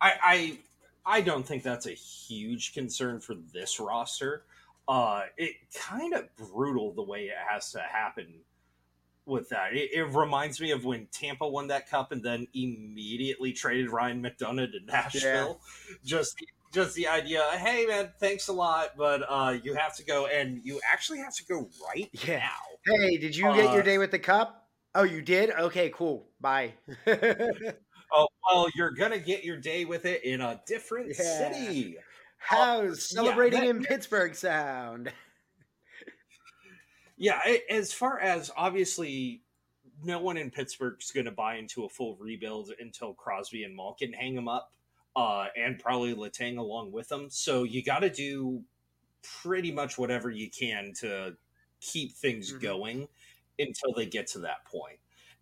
I, I, I don't think that's a huge concern for this roster. Uh, it kind of brutal the way it has to happen with that. It, it, reminds me of when Tampa won that cup and then immediately traded Ryan McDonagh to Nashville. Yeah. Just just the idea, hey man, thanks a lot, but uh, you have to go, and you actually have to go right yeah. now. Hey, did you uh, get your uh, day with the cup? Oh, you did? Okay, cool. Bye. [LAUGHS] oh well, you're gonna get your day with it in a different yeah. city. How's celebrating yeah, that, in Pittsburgh sound? [LAUGHS] yeah, as far as obviously no one in Pittsburgh's going to buy into a full rebuild until Crosby and Malkin hang them up uh, and probably Letang along with them. So you got to do pretty much whatever you can to keep things mm-hmm. going until they get to that point.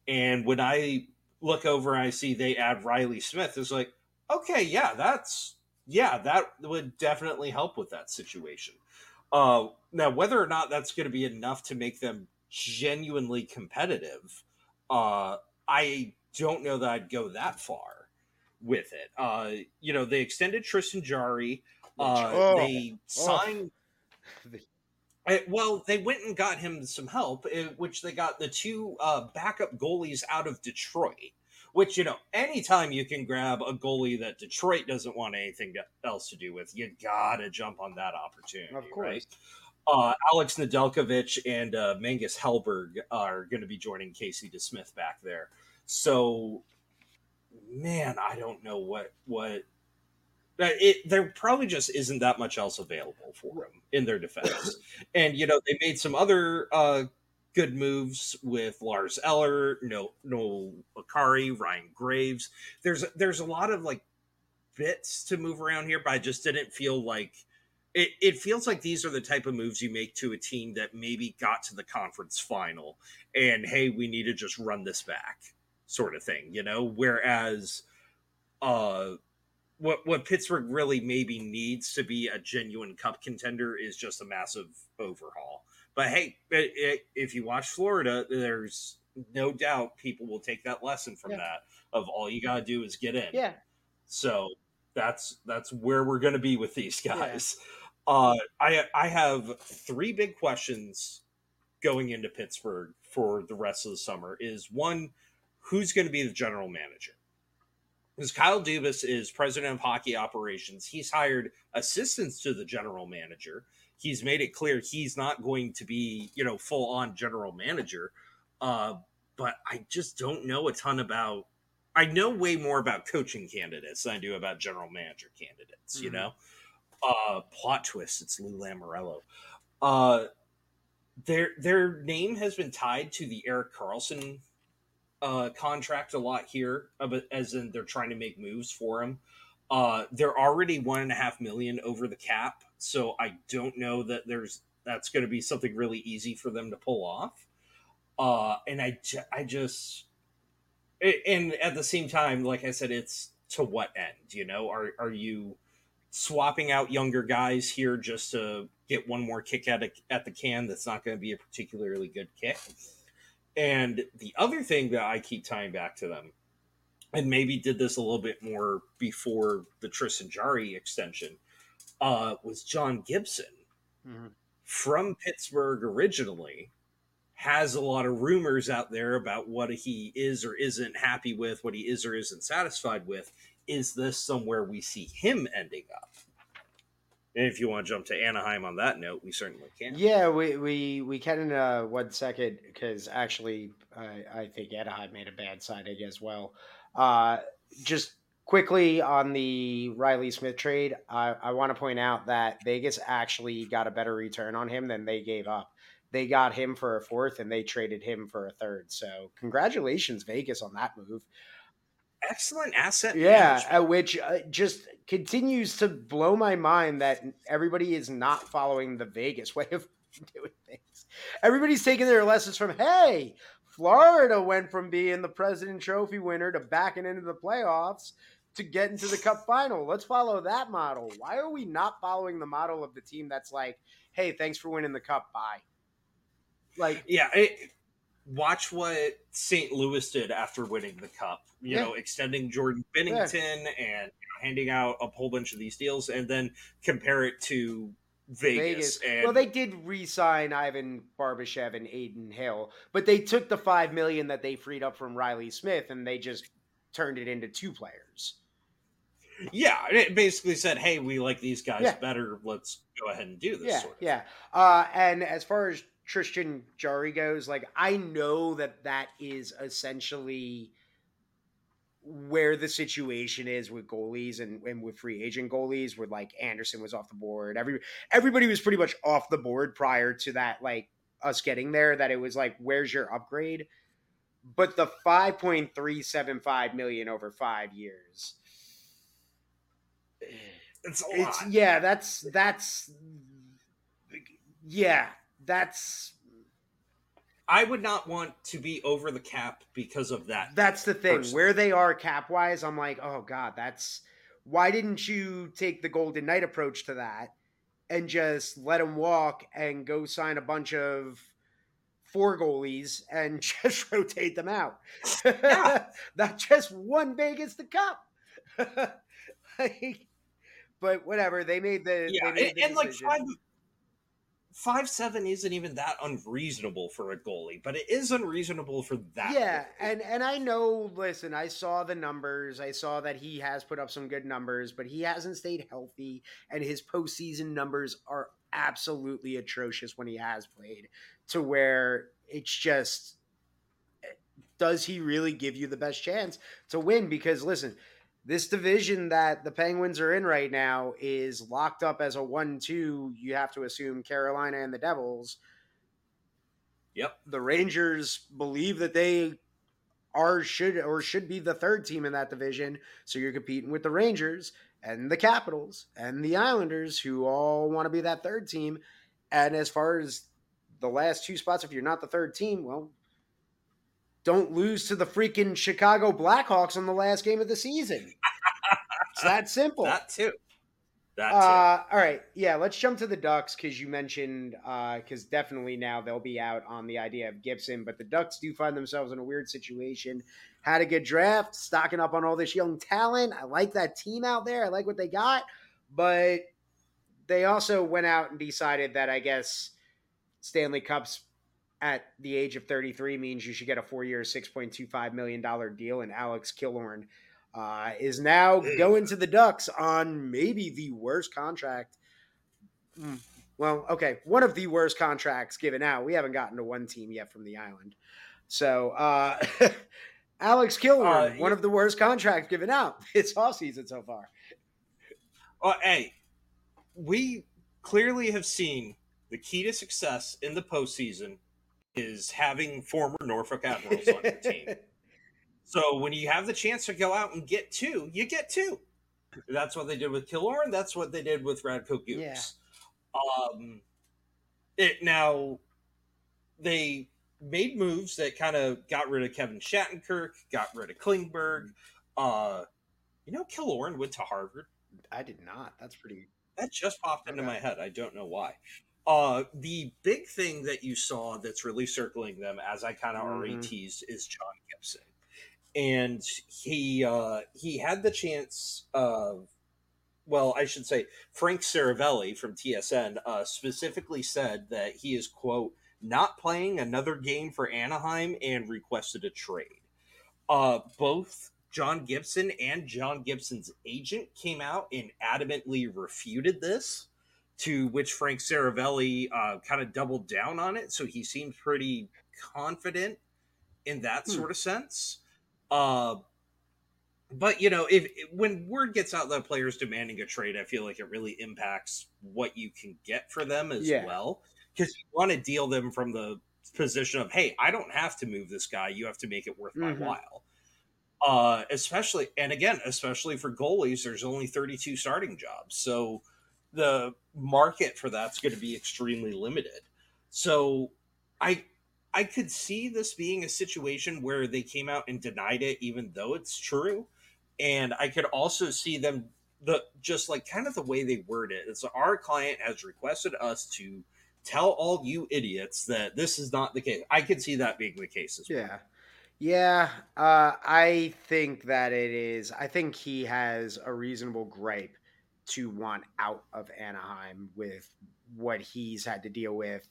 And when I look over, I see they add Riley Smith. It's like, okay, yeah, that's yeah, that would definitely help with that situation. Uh, now, whether or not that's going to be enough to make them genuinely competitive, uh, I don't know that I'd go that far with it. Uh, you know, they extended Tristan Jarry. Uh, oh, they signed. [LAUGHS] Oh. well, they went and got him some help, eh, which they got the two uh, backup goalies out of Detroit. Which you know, anytime you can grab a goalie that Detroit doesn't want anything else to do with, you gotta jump on that opportunity. Of course. Right? Uh, Alex Nedeljkovic and uh, Magnus Hellberg are going to be joining Casey DeSmith back there. So man, I don't know what what it, there probably just isn't that much else available for them in their defense. [COUGHS] and you know, they made some other uh, good moves with Lars Eller, no no Acciari, Ryan Graves. There's there's a lot of like bits to move around here, but I just didn't feel like it, it feels like these are the type of moves you make to a team that maybe got to the conference final and hey, we need to just run this back sort of thing, you know. Whereas, uh, what what Pittsburgh really maybe needs to be a genuine cup contender is just a massive overhaul. But hey, it, it, if you watch Florida, there's no doubt people will take that lesson from yeah. that. Of all you gotta do is get in. Yeah. So that's that's where we're gonna be with these guys. Yeah. Uh, I I have three big questions going into Pittsburgh for the rest of the summer. Is one who's going to be the general manager? Because Kyle Dubas is president of hockey operations. He's hired assistants to the general manager. He's made it clear he's not going to be, you know, full on general manager. Uh, but I just don't know a ton about. I know way more about coaching candidates than I do about general manager candidates. Mm-hmm. You know, Uh, plot twist: it's Lou Lamoriello. Uh, their their name has been tied to the Erik Karlsson uh, contract a lot here, uh, as in they're trying to make moves for him. Uh, they're already one and a half million over the cap, so I don't know that there's that's going to be something really easy for them to pull off. Uh, and I, I just, and at the same time, like I said, it's to what end? You know, are are you swapping out younger guys here just to get one more kick at a, at the can? That's not going to be a particularly good kick. And the other thing that I keep tying back to them, and maybe did this a little bit more before the Tristan Jarry extension, uh, was John Gibson mm-hmm. from Pittsburgh originally. Has a lot of rumors out there about what he is or isn't happy with, what he is or isn't satisfied with. Is this somewhere we see him ending up? And if you want to jump to Anaheim on that note, we certainly can. Yeah, we we we can in uh, one second because actually I, I think Anaheim made a bad signing as well. Uh, just quickly on the Riley Smith trade, I, I want to point out that Vegas actually got a better return on him than they gave up. They got him for a fourth and they traded him for a third. So congratulations, Vegas, on that move excellent asset. Yeah, uh, which uh, just continues to blow my mind that everybody is not following the Vegas [LAUGHS] way of doing things. Everybody's taking their lessons from, hey, Florida went from being the President Trophy winner to backing into the playoffs to get into the Cup final. Let's follow that model. Why are we not following the model of the team that's like, hey, thanks for winning the Cup, bye? Like, yeah, it, watch what St. Louis did after winning the cup. You yeah. know, extending Jordan Binnington yeah. and handing out a whole bunch of these deals, and then compare it to Vegas. Vegas. And, well, they did re-sign Ivan Barbashev and Adin Hill, but they took the five million that they freed up from Riley Smith and they just turned it into two players. Yeah, it basically said, "Hey, we like these guys yeah. better. Let's go ahead and do this." Yeah, sort of yeah. Uh, and as far as Tristan Jarry goes, like I know that that is essentially where the situation is with goalies and, and with free agent goalies where like Anderson was off the board. Every everybody was pretty much off the board prior to that, like us getting there, that it was like, where's your upgrade? But the 5.375 million over five years. It's a lot. It's, yeah, that's that's yeah, that's I would not want to be over the cap because of that. That's the thing. Personally. Where they are cap wise, I'm like, oh god, that's why didn't you take the Golden Knight approach to that and just let them walk and go sign a bunch of four goalies and [LAUGHS] just rotate them out? Yeah. [LAUGHS] Not just one Vegas the cup. [LAUGHS] like, but whatever, they made the yeah, made the and, and like five seven isn't even that unreasonable for a goalie, but it is unreasonable for that. Yeah, goalie. and and I know. Listen, I saw the numbers. I saw that he has put up some good numbers, but he hasn't stayed healthy, and his postseason numbers are absolutely atrocious when he has played. To where it's just, eh, does he really give you the best chance to win? Because listen, this division that the Penguins are in right now is locked up as a 1 2. You have to assume Carolina and the Devils. Yep. The Rangers believe that they are should or should be the third team in that division. So you're competing with the Rangers and the Capitals and the Islanders who all want to be that third team. And as far as the last two spots, if you're not the third team, well, don't lose to the freaking Chicago Blackhawks on the last game of the season. It's that simple. That too. That too. Uh, all right, yeah. Let's jump to the Ducks because you mentioned because uh, definitely now they'll be out on the idea of Gibson, but the Ducks do find themselves in a weird situation. Had a good draft, stocking up on all this young talent. I like that team out there. I like what they got, but they also went out and decided that I guess Stanley Cups at the age of 33 means you should get a four year, $6.25 million deal. And Alex Killorn uh, is now going to the Ducks on maybe the worst contract. Hmm, well, okay, one of the worst contracts given out. We haven't gotten to one team yet from the island. So, uh, [LAUGHS] Alex Killorn, uh, one of the worst contracts given out [LAUGHS] this offseason so far. Oh, hey, we clearly have seen the key to success in the postseason is having former Norfolk Admirals on your team. [LAUGHS] So when you have the chance to go out and get two, you get two. That's what they did with Killorn. That's what they did with Radko Gudas. Yeah. Um, it now they made moves that kind of got rid of Kevin Shattenkirk, got rid of Klingberg. Uh, you know, Killorn went to Harvard. I did not. That's pretty. That just popped into my head. I don't know why. Uh, the big thing that you saw that's really circling them, as I kind of mm-hmm. already teased, is John Gibson, and he uh, he had the chance of. Well, I should say Frank Seravalli from TSN uh, specifically said that he is quote not playing another game for Anaheim and requested a trade. Uh, both John Gibson and John Gibson's agent came out and adamantly refuted this, to which Frank Seravalli uh, kind of doubled down on it. So he seemed pretty confident in that hmm. sort of sense. Uh, but you know, if when word gets out that players demanding a trade, I feel like it really impacts what you can get for them as yeah. well because you want to deal them from the position of, hey, I don't have to move this guy. You have to make it worth mm-hmm. my while. Uh, especially, and again, especially for goalies, there's only 32 starting jobs. So the market for that's going to be extremely limited. So I, I could see this being a situation where they came out and denied it, even though it's true. And I could also see them the just like kind of the way they word it. It's our client has requested us to tell all you idiots that this is not the case. I could see that being the case as well. Yeah. Yeah, uh, I think that it is. I think he has a reasonable gripe to want out of Anaheim with what he's had to deal with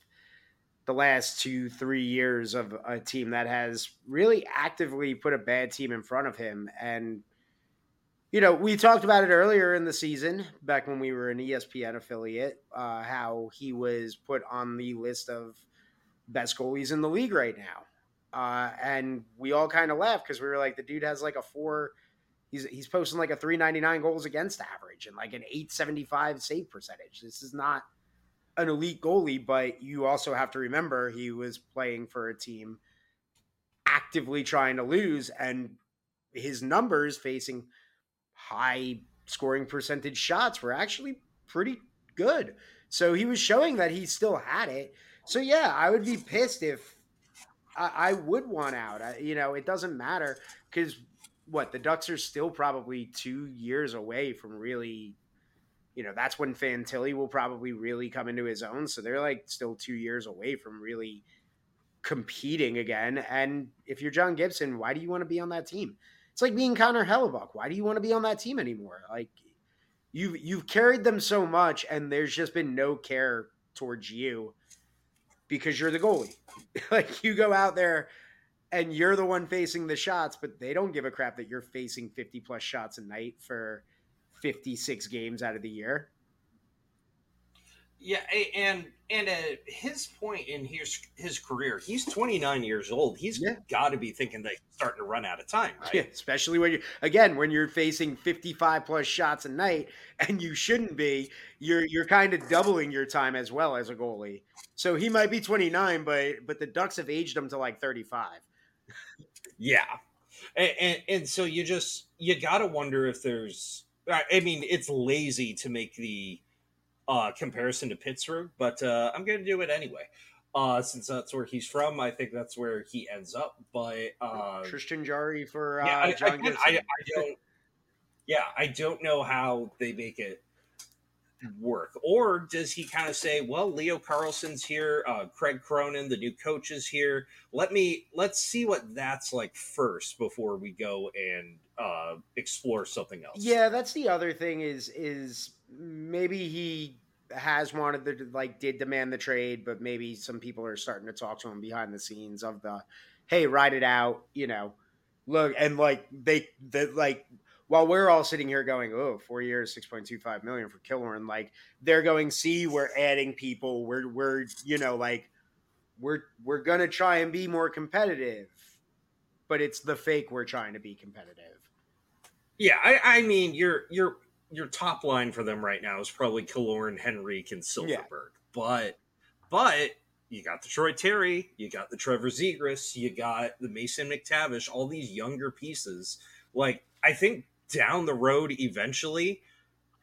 the last two, three years of a team that has really actively put a bad team in front of him. And you know, we talked about it earlier in the season, back when we were an ESPN affiliate, uh, how he was put on the list of best goalies in the league right now. Uh, and we all kind of laughed because we were like, the dude has like a four, he's he's posting like a 399 goals against average and like an 875 save percentage. This is not an elite goalie, but you also have to remember he was playing for a team actively trying to lose, and his numbers facing – high scoring percentage shots were actually pretty good. So he was showing that he still had it. So yeah, I would be pissed if I, I would want out. I, you know, it doesn't matter because what the Ducks are still probably two years away from really. You know, that's when Fantilli will probably really come into his own. So they're like still two years away from really competing again. And if you're John Gibson, why do you want to be on that team? It's like being Connor Hellebuyck. Why do you want to be on that team anymore? Like you've you've carried them so much, and there's just been no care towards you because you're the goalie. [LAUGHS] like you go out there and you're the one facing the shots, but they don't give a crap that you're facing 50 plus shots a night for 56 games out of the year. Yeah, and and at his point in his his career, he's 29 years old. He's yeah. got to be thinking that he's starting to run out of time, right? Yeah, especially when you again when you're facing 55 plus shots a night, and you shouldn't be. You're you're kind of doubling your time as well as a goalie. So he might be 29, but but the Ducks have aged him to like 35. yeah, and, and, and so you just you got to wonder if there's. I mean, it's lazy to make the uh, comparison to Pittsburgh, but uh, I'm going to do it anyway. Uh, since that's where he's from, I think that's where he ends up. But uh, Tristan Jarry for uh, yeah, I, John I, I, don't. Yeah, I don't know how they make it work, or does he kind of say, "Well, Leo Carlsson's here, uh, Craig Cronin, the new coach is here. Let me let's see what that's like first before we go and uh, explore something else." Yeah, that's the other thing. Is is maybe he has wanted to like did demand the trade, but maybe some people are starting to talk to him behind the scenes of the, hey, ride it out, you know, look and like they the like while we're all sitting here going, oh, four years, six point two five million for Killorn, like they're going, see, we're adding people, we're we're you know like we're we're gonna try and be more competitive, but it's the fake we're trying to be competitive. Yeah, I, I mean you're you're your top line for them right now is probably Killorn, Henrique, and Silfverberg. Yeah. But but you got the Troy Terry, you got the Trevor Zegras, you got the Mason McTavish, all these younger pieces. Like I think down the road, eventually,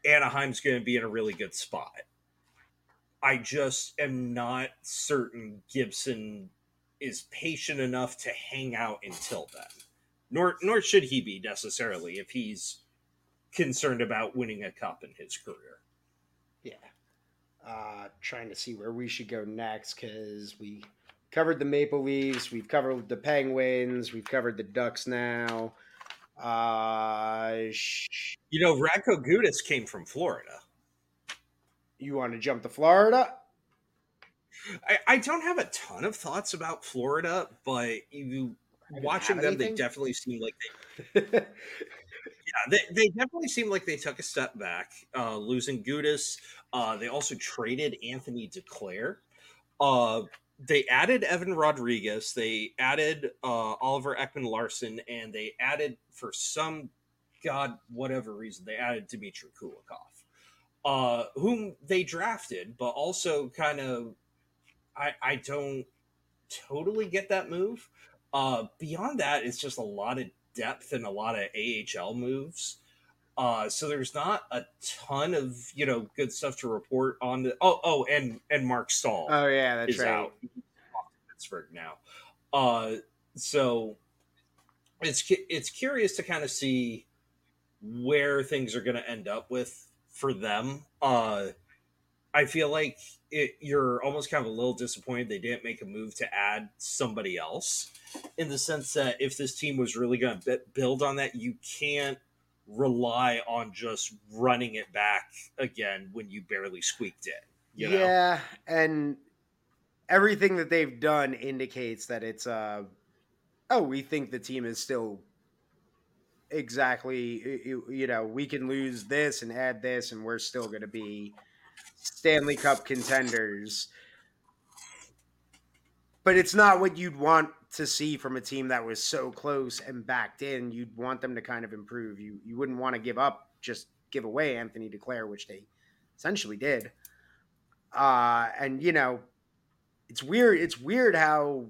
Anaheim's going to be in a really good spot. I just am not certain Gibson is patient enough to hang out until then. Nor nor should he be necessarily if he's concerned about winning a cup in his career. Yeah. Uh, trying to see where we should go next because we covered the Maple Leafs, we've covered the Penguins, we've covered the Ducks now. Uh, sh- you know, Radko Gudas came from Florida. You want to jump to Florida? I, I don't have a ton of thoughts about Florida, but you watching them, anything? they definitely seem like they. [LAUGHS] yeah, they, they definitely seem like they took a step back, uh, losing Gudas. Uh, they also traded Anthony Duclair. Uh, they added Evan Rodrigues. they added uh, Oliver Ekman Larsson, and they added for some god whatever reason they added Dmitry Kulikov, uh, whom they drafted, but also kind of I I don't totally get that move. Uh, beyond that, it's just a lot of depth and a lot of AHL moves. Uh, so there's not a ton of you know good stuff to report on. The, oh, oh, and and Marc Staal. Oh yeah, that's is right. Out Pittsburgh now. Uh, so it's it's curious to kind of see where things are going to end up with for them. Uh, I feel like it, you're almost kind of a little disappointed they didn't make a move to add somebody else, in the sense that if this team was really going to build on that, you can't rely on just running it back again when you barely squeaked it. You know? Yeah, and everything that they've done indicates that it's uh oh we think the team is still exactly you know we can lose this and add this and we're still going to be Stanley Cup contenders but it's not what you'd want to see from a team that was so close and backed in you'd want them to kind of improve you you wouldn't want to give up just give away Anthony Duclair which they essentially did uh and you know it's weird. It's weird how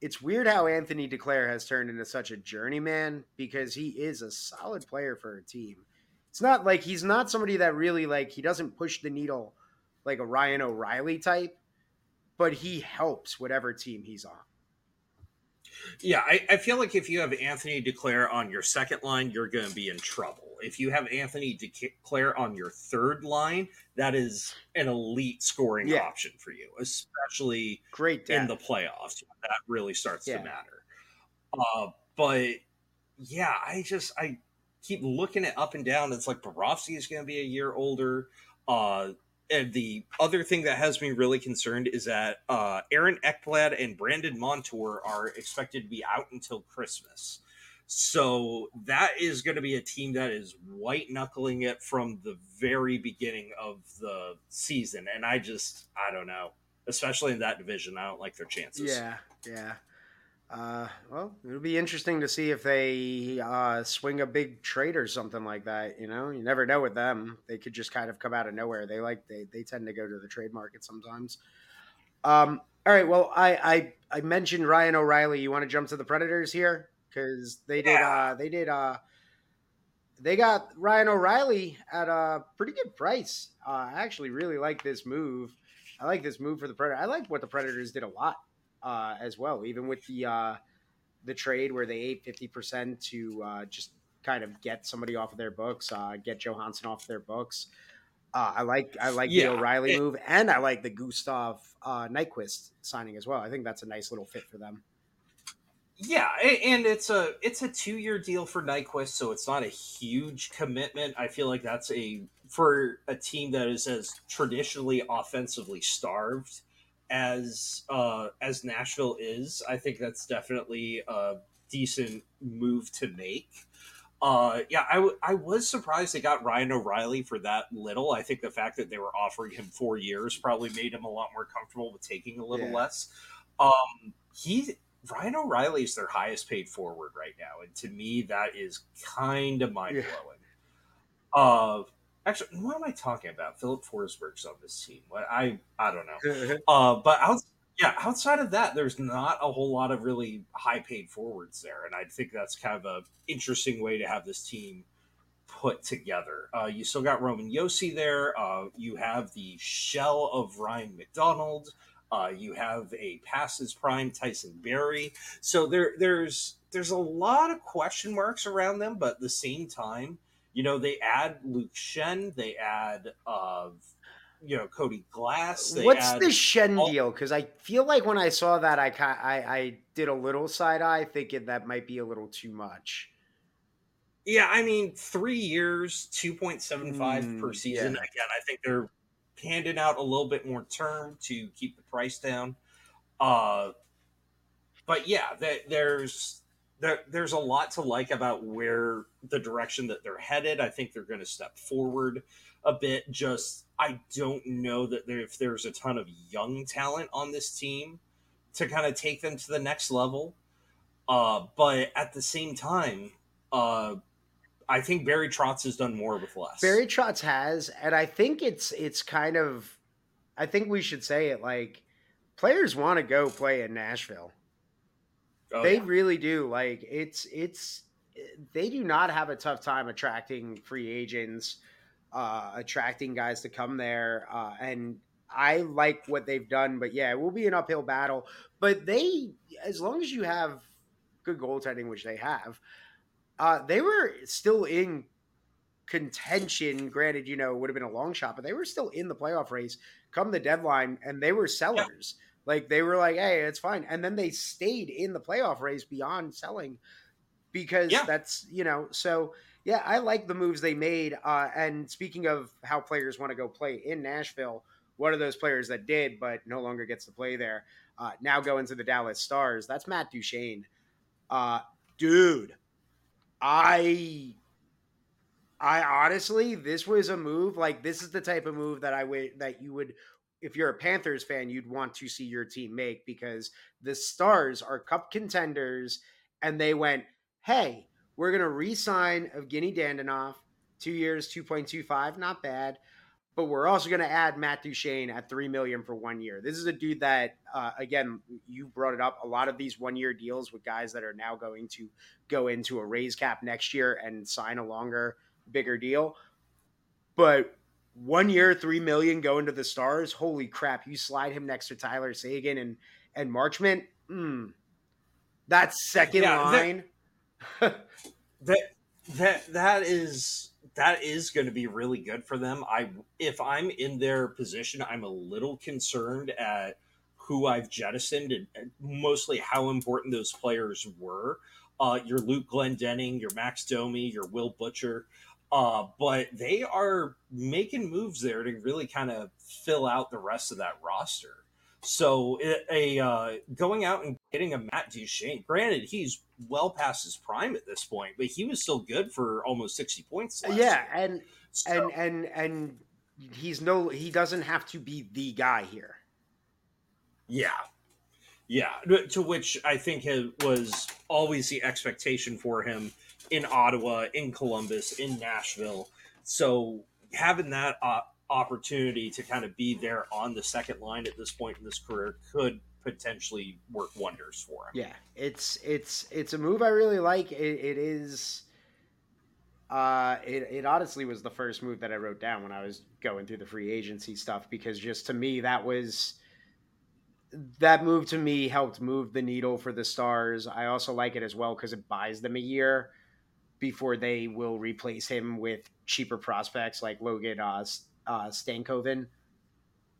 it's weird how Anthony Duclair has turned into such a journeyman because he is a solid player for a team. It's not like he's not somebody that really like he doesn't push the needle like a Ryan O'Reilly type, but he helps whatever team he's on. Yeah, I, I feel like if you have Anthony Duclair on your second line, you're going to be in trouble if you have Anthony Duclair on your third line, that is an elite scoring yeah. option for you, especially great in the playoffs. That really starts yeah. to matter. Uh, but yeah, I just I keep looking it up and down. It's like Bobrovsky is going to be a year older. Uh, and the other thing that has me really concerned is that uh, Aaron Ekblad and Brandon Montour are expected to be out until Christmas. So that is going to be a team that is white knuckling it from the very beginning of the season. And I just, I don't know, especially in that division, I don't like their chances. Yeah, yeah. Uh, well, it'll be interesting to see if they uh, swing a big trade or something like that. You know, you never know with them; they could just kind of come out of nowhere. They like they they tend to go to the trade market sometimes. Um, all right. Well, I I, I mentioned Ryan O'Reilly. You want to jump to the Predators here? because they did yeah. uh they did uh they got Ryan O'Reilly at a pretty good price. Uh, I actually really like this move. I like this move for the Predators. I like what the Predators did a lot uh, as well, even with the uh, the trade where they ate fifty percent to uh, just kind of get somebody off of their books, uh, get Johansen off their books. Uh, I like I like yeah, the O'Reilly it, move, and I like the Gustav uh, Nyquist signing as well. I think that's a nice little fit for them. Yeah, and it's a it's a two year deal for Nyquist, so it's not a huge commitment. I feel like that's a for a team that is as traditionally offensively starved as uh, as Nashville is. I think that's definitely a decent move to make. Uh, yeah, I, w- I was surprised they got Ryan O'Reilly for that little. I think the fact that they were offering him four years probably made him a lot more comfortable with taking a little yeah. less. Um, he Ryan O'Reilly is their highest paid forward right now, and to me, that is kind of mind blowing. Uh, actually, what am I talking about? Filip Forsberg's on this team. What I I don't know. [LAUGHS] uh, but out, yeah, outside of that, there's not a whole lot of really high paid forwards there, and I think that's kind of a interesting way to have this team put together. Uh, you still got Roman Josi there. Uh, you have the shell of Ryan McDonagh. Uh, you have a passes prime Tyson Barrie. So there, there's there's a lot of question marks around them, but at the same time, you know, they add Luke Schenn, they add uh, you know Cody Glass. What's the Schenn all- deal? Because I feel like when I saw that, I, I I did a little side eye, thinking that might be a little too much. Yeah, I mean, three years, two point seven five mm, per season. Yeah. Again, I think they're handing out a little bit more term to keep the price down. Uh, but yeah, there's there, there's a lot to like about where the direction that they're headed. I think they're going to step forward a bit. Just I don't know that there, if there's a ton of young talent on this team to kind of take them to the next level. Uh, but at the same time, uh, I think Barry Trotz has done more with less. Barry Trotz has, and I think it's it's kind of, I think we should say it like, players want to go play in Nashville. Oh, they yeah. really do. Like it's it's they do not have a tough time attracting free agents, uh, attracting guys to come there, uh, and I like what they've done. But yeah, it will be an uphill battle. But they, as long as you have good goaltending, which they have uh, they were still in contention. Granted, you know, it would have been a long shot, but they were still in the playoff race come the deadline, and they were sellers. Yeah. Like they were like, "Hey, it's fine," and then they stayed in the playoff race beyond selling because yeah. that's you know. So yeah, I like the moves they made. Uh, and speaking of how players want to go play in Nashville, one of those players that did but no longer gets to play there uh, now going to the Dallas Stars. That's Matt Duchene. Uh, dude, I I honestly, this was a move like this is the type of move that I would that you would if you're a Panthers fan, you'd want to see your team make because the Stars are cup contenders and they went, "Hey, we're going to re-sign Evgeny Dadonov, 2 years, 2.25, not bad but we're also going to add Matt Duchene at three million for one year. This is a dude that, uh, again, you brought it up. A lot of these one-year deals with guys that are now going to go into a raise cap next year and sign a longer, bigger deal. But one year, three million going to the Stars. Holy crap! You slide him next to Tyler Seguin and and Marchment. Mm, that second yeah, line. That, [LAUGHS] that that that is that is going to be really good for them. I if I'm in their position, I'm a little concerned at who I've jettisoned and mostly how important those players were. Uh, your Luke Glendening, your Max Domi, your Will Butcher. Uh, but they are making moves there to really kind of fill out the rest of that roster. So a, uh, going out and getting a Matt Duchene, granted he's well past his prime at this point, but he was still good for almost sixty points. yeah, year. and so. and and and he's no he doesn't have to be the guy here. Yeah, yeah. To which I think was always the expectation for him in Ottawa, in Columbus, in Nashville. So having that opportunity to kind of be there on the second line at this point in this career could potentially work wonders for him. Yeah, it's it's it's a move I really like. it, it is. Uh, it, it honestly was the first move that I wrote down when I was going through the free agency stuff because just to me that was that move to me helped move the needle for the Stars. I also like it as well because it buys them a year before they will replace him with cheaper prospects like Logan uh, uh, Stankoven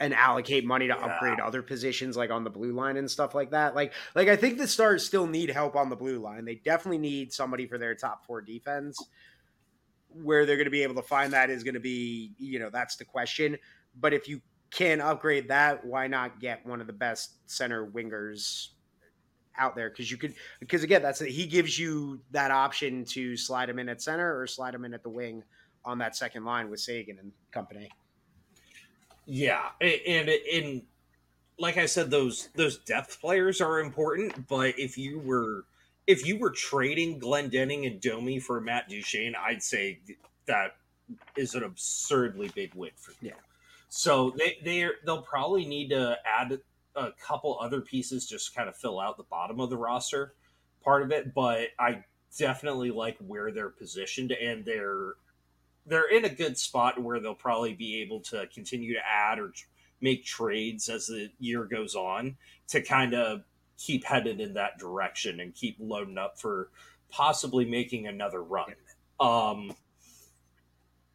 and allocate money to yeah. upgrade other positions like on the blue line and stuff like that. Like like I think the Stars still need help on the blue line. They definitely need somebody for their top 4 defense. Where they're going to be able to find that is going to be, you know, that's the question. But if you can upgrade that, why not get one of the best center wingers out there? Because you could, because again, that's he gives you that option to slide him in at center or slide him in at the wing on that second line with Seguin and company. Yeah, and and like I said, those those depth players are important. But if you were if you were trading Glendening and Domi for Matt Duchene, I'd say that is an absurdly big win for them. Yeah. So they they they'll probably need to add a couple other pieces just kind of fill out the bottom of the roster part of it, but I definitely like where they're positioned and they're they're in a good spot where they'll probably be able to continue to add or make trades as the year goes on to kind of keep headed in that direction and keep loading up for possibly making another run. Um,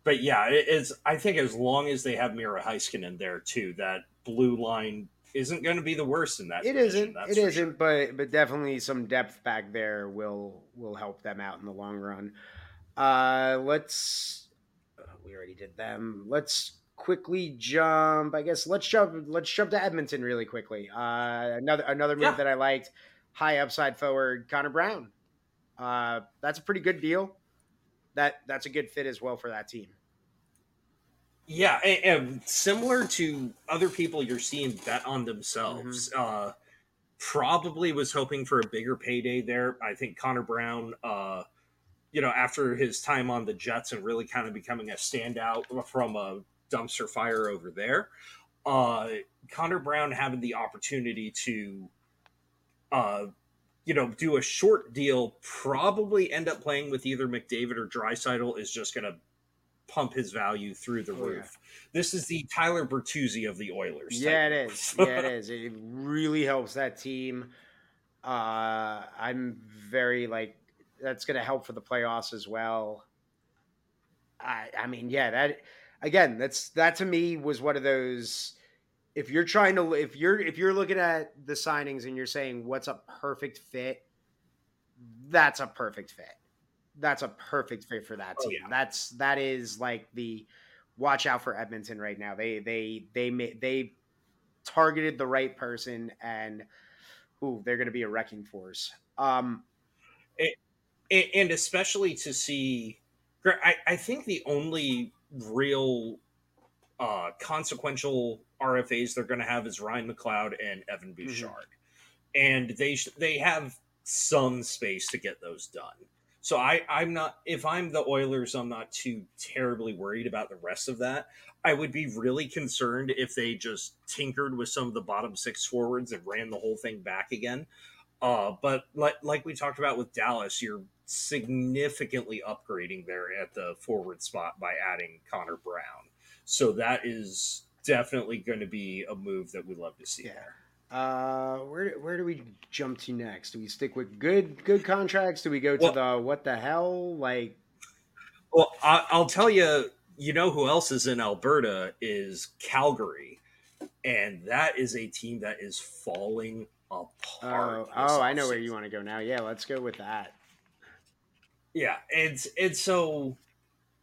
but yeah, it is. I think as long as they have Miro Heiskanen there too, that blue line isn't going to be the worst in that. It division, not It isn't. But but definitely some depth back there will will help them out in the long run. Uh, let's. Uh, we already did them. Let's quickly jump. I guess let's jump. Let's jump to Edmonton really quickly. Uh, another another move yeah. that I liked. High upside forward Connor Brown. Uh, that's a pretty good deal. That that's a good fit as well for that team. Yeah, and, and similar to other people you're seeing bet on themselves. Mm-hmm. Uh, probably was hoping for a bigger payday there. I think Connor Brown, uh, you know, after his time on the Jets and really kind of becoming a standout from a dumpster fire over there, uh, Connor Brown having the opportunity to, uh, you know, do a short deal, probably end up playing with either McDavid or Draisaitl is just going to pump his value through the oh, roof. Yeah. This is the Tyler Bertuzzi of the Oilers. Yeah, it is. [LAUGHS] yeah, it is. It really helps that team. Uh, I'm very like that's going to help for the playoffs as well. I, I mean, yeah, that again, that's that to me was one of those. If you're trying to, if you're if you're looking at the signings and you're saying what's a perfect fit, that's a perfect fit that's a perfect fit for that oh, team. Oh, yeah. That's that is like the watch out for Edmonton right now. They they they they targeted the right person, and ooh, they're going to be a wrecking force. Um, and, and especially to see, I, I think the only real uh, consequential RFAs they're going to have is Ryan McLeod and Evan mm-hmm. Bouchard, mm-hmm. and they they have some space to get those done. So I, I'm not if I'm the Oilers, I'm not too terribly worried about the rest of that. I would be really concerned if they just tinkered with some of the bottom six forwards and ran the whole thing back again. Uh, but like, like we talked about with Dallas, you're significantly upgrading there at the forward spot by adding Connor Brown. So that is definitely going to be a move that we'd love to see yeah. there. Uh, where where do we jump to next? Do we stick with good good contracts? Do we go to well, the what the hell? Like, well, I, I'll tell you. You know who else is in Alberta is Calgary, and that is a team that is falling apart. Oh, oh I know where you want to go now. Yeah, let's go with that. Yeah, it's it's so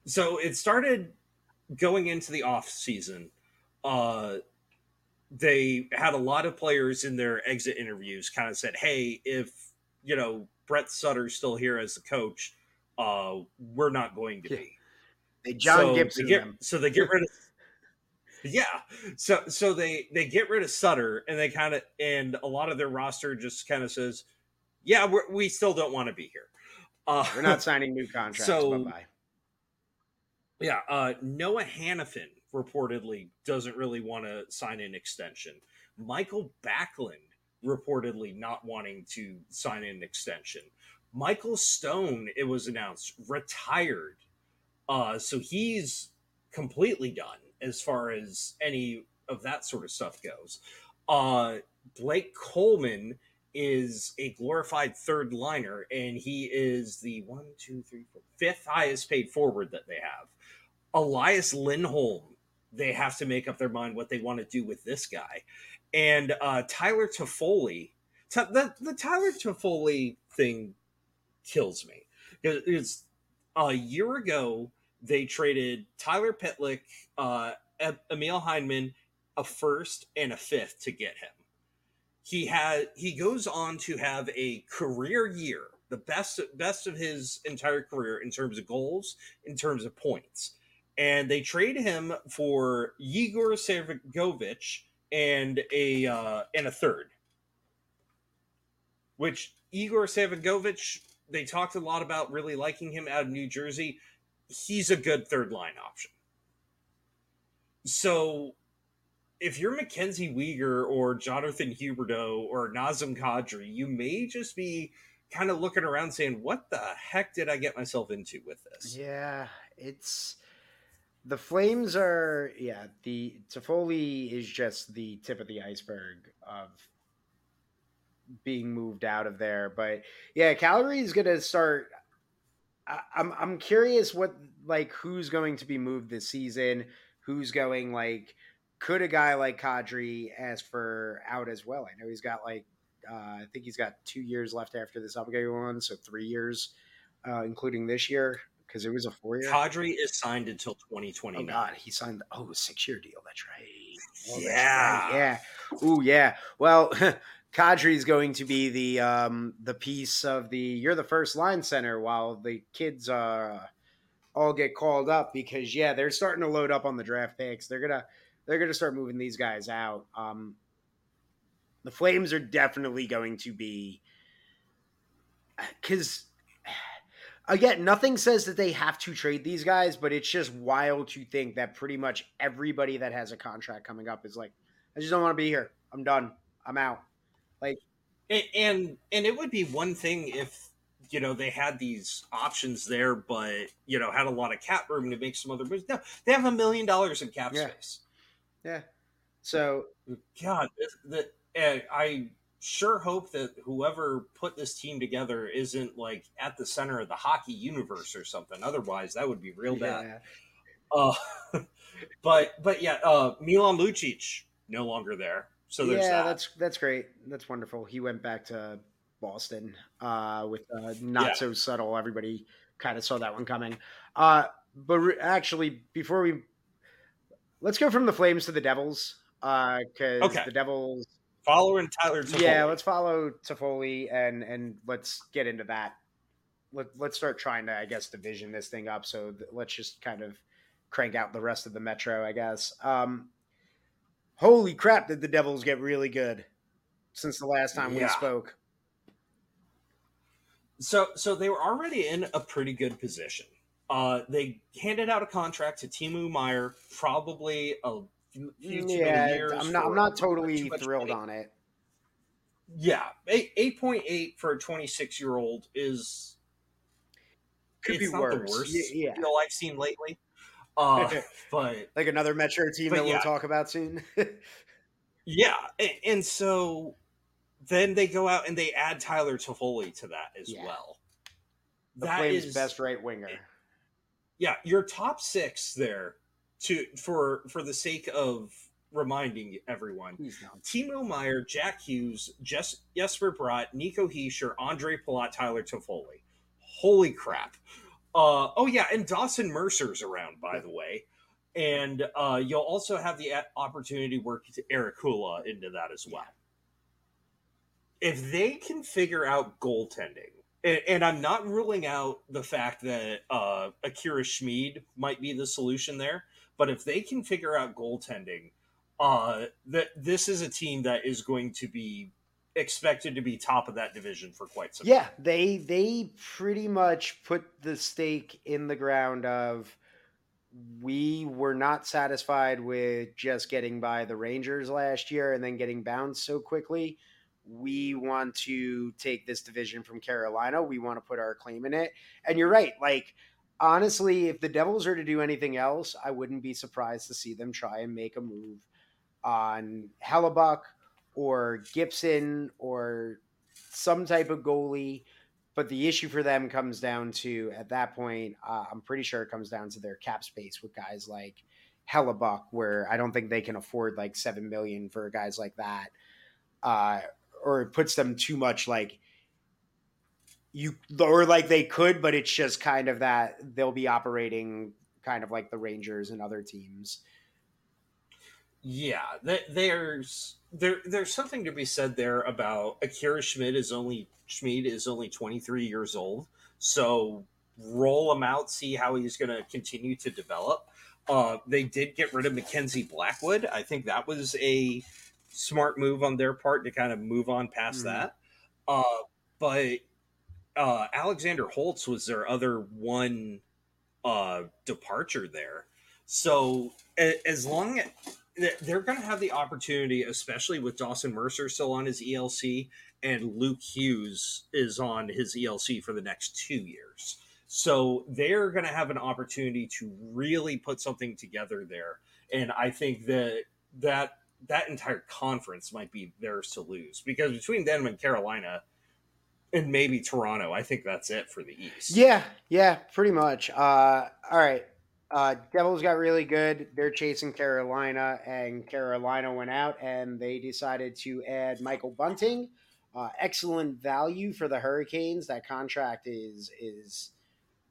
so it started going into the off season. Uh, they had a lot of players in their exit interviews kind of said, "Hey, if you know Brett Sutter's still here as the coach, uh, we're not going to be." They John so Gibson they get. So they get rid of. [LAUGHS] yeah, so so they they get rid of Sutter, and they kind of and a lot of their roster just kind of says, "Yeah, we we still don't want to be here. Uh, we're not signing new [LAUGHS] contracts." So, bye bye. Yeah, uh, Noah Hanifin reportedly doesn't really want to sign an extension. Michael Backlund reportedly not wanting to sign an extension. Michael Stone, it was announced, retired. Uh, so he's completely done as far as any of that sort of stuff goes. Uh, Blake Coleman is a glorified third liner, and he is the one, two, three, four, fifth highest paid forward that they have. Elias Lindholm they have to make up their mind what they want to do with this guy. And uh, Tyler Toffoli, t- the, the Tyler Toffoli thing kills me. It's a year ago they traded Tyler Pitlick, uh, Emil Heineman, a first and a fifth to get him. He had he goes on to have a career year, the best best of his entire career in terms of goals, in terms of points and they trade him for Igor Sharangovich and a uh, and a third. Which Igor Sharangovich, they talked a lot about really liking him out of New Jersey. he's a good third line option. So if you're Mackenzie Weegar or Jonathan Huberdeau or Nazem Kadri, you may just be kind of looking around saying, "What the heck did I get myself into with this?" Yeah, it's the Flames are yeah. The Toffoli is just the tip of the iceberg of being moved out of there, but yeah, Calgary is to start. I, I'm I'm curious what like who's going to be moved this season. Who's going like could a guy like Kadri ask for out as well? I know he's got like uh, I think he's got two years left after this upgrade one, so three years, uh, including this year because it was a four year. Kadri is signed until twenty twenty. Oh God, he signed oh a six year deal. That's right. Oh, yeah, right. yeah. Ooh, yeah. Well, [LAUGHS] Kadri is going to be the um the piece of the you're the first line center while the kids uh all get called up because yeah they're starting to load up on the draft picks. They're gonna they're gonna start moving these guys out. Um, the Flames are definitely going to be because again, nothing says that they have to trade these guys, but it's just wild to think that pretty much everybody that has a contract coming up is like, I just don't want to be here. I'm done. I'm out. Like, and and it would be one thing if you know they had these options there, but you know had a lot of cap room to make some other moves. No, they have a million dollars in cap yeah. space. Yeah. So, God, the, the eh, I sure hope that whoever put this team together isn't like at the center of the hockey universe or something. Otherwise, that would be real bad. Uh, [LAUGHS] but but yeah, uh, Milan Lucic no longer there. So there's yeah, that. that's that's great. That's wonderful. He went back to Boston uh, with uh, not yeah. so subtle. Everybody kind of saw that one coming. Uh, but re- actually, before we let's go from the Flames to the Devils because okay. the Devils following Tyler. Toffoli. Yeah, let's follow Toffoli and and let's get into that. Let, let's start trying to, I guess, division this thing up. So th- let's just kind of crank out the rest of the Metro, I guess. Um, holy crap! Did the Devils get really good since the last time yeah. we spoke? So, so they were already in a pretty good position. Uh, they handed out a contract to Timo Meier, probably a yeah, years. I'm not. I'm not totally thrilled money. on it. Yeah, eight point eight for a 26 year old is could be worse. the worst yeah, deal I've seen lately. Uh, [LAUGHS] but like another Metro team that yeah. we'll talk about soon. [LAUGHS] yeah, and, and, so then they go out and they add Tyler Toffoli to that as yeah. well. The that Flames' is best right winger. Yeah, your top six there to for for the sake of reminding everyone. Timo Meier, Jack Hughes, Jess, Jesper Bratt, Nico Hischier, Ondrej Palat, Tyler Toffoli. Holy crap. Uh, oh, yeah, and Dawson Mercer's around, by the way. And uh, you'll also have the opportunity to work Erik Haula into that as well. If they can figure out goaltending, and, and I'm not ruling out the fact that uh, Akira Schmid might be the solution there, but if they can figure out goaltending, uh, that this is a team that is going to be expected to be top of that division for quite some yeah, time. Yeah, they they pretty much put the stake in the ground of we were not satisfied with just getting by the Rangers last year and then getting bounced so quickly. We want to take this division from Carolina. We want to put our claim in it. And you're right, like honestly, if the Devils are to do anything else, I wouldn't be surprised to see them try and make a move on Hellebuyck or Gibson or some type of goalie. But the issue for them comes down to at that point, uh, I'm pretty sure it comes down to their cap space with guys like Hellebuyck, where I don't think they can afford like seven million for guys like that, uh, or it puts them too much like you or like they could, but it's just kind of that they'll be operating kind of like the Rangers and other teams. Yeah, there's there there's something to be said there about Akira Schmid is only Schmid is only 23 years old, so roll him out, see how he's going to continue to develop. Uh, they did get rid of Mackenzie Blackwood. I think that was a smart move on their part to kind of move on past mm-hmm. that. Uh, but uh, Alexander Holtz was their other one uh, departure there. So as long as they're going to have the opportunity, especially with Dawson Mercer still on his ELC and Luke Hughes is on his ELC for the next two years. So they're going to have an opportunity to really put something together there. And I think that that that entire conference might be theirs to lose because between them and Carolina and maybe Toronto, I think that's it for the East. Yeah, yeah, pretty much. Uh, all right. Uh, Devils got really good. They're chasing Carolina, and Carolina went out and they decided to add Michael Bunting. Uh, excellent value for the Hurricanes. That contract is is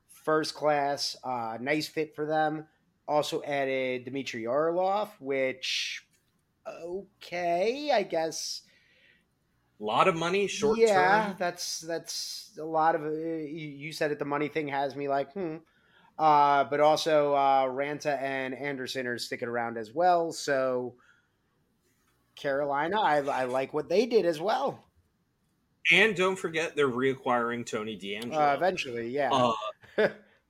first class. Uh, nice fit for them. Also added Dmitry Orlov, which okay, I guess. A lot of money, short yeah, term. that's that's a lot of. Uh, you said it. The money thing has me like, hmm. Uh, but also uh, Raanta and Andersen are sticking around as well. So Carolina, I, I like what they did as well. And don't forget they're reacquiring Tony DeAngelo. Uh, eventually, yeah. Uh,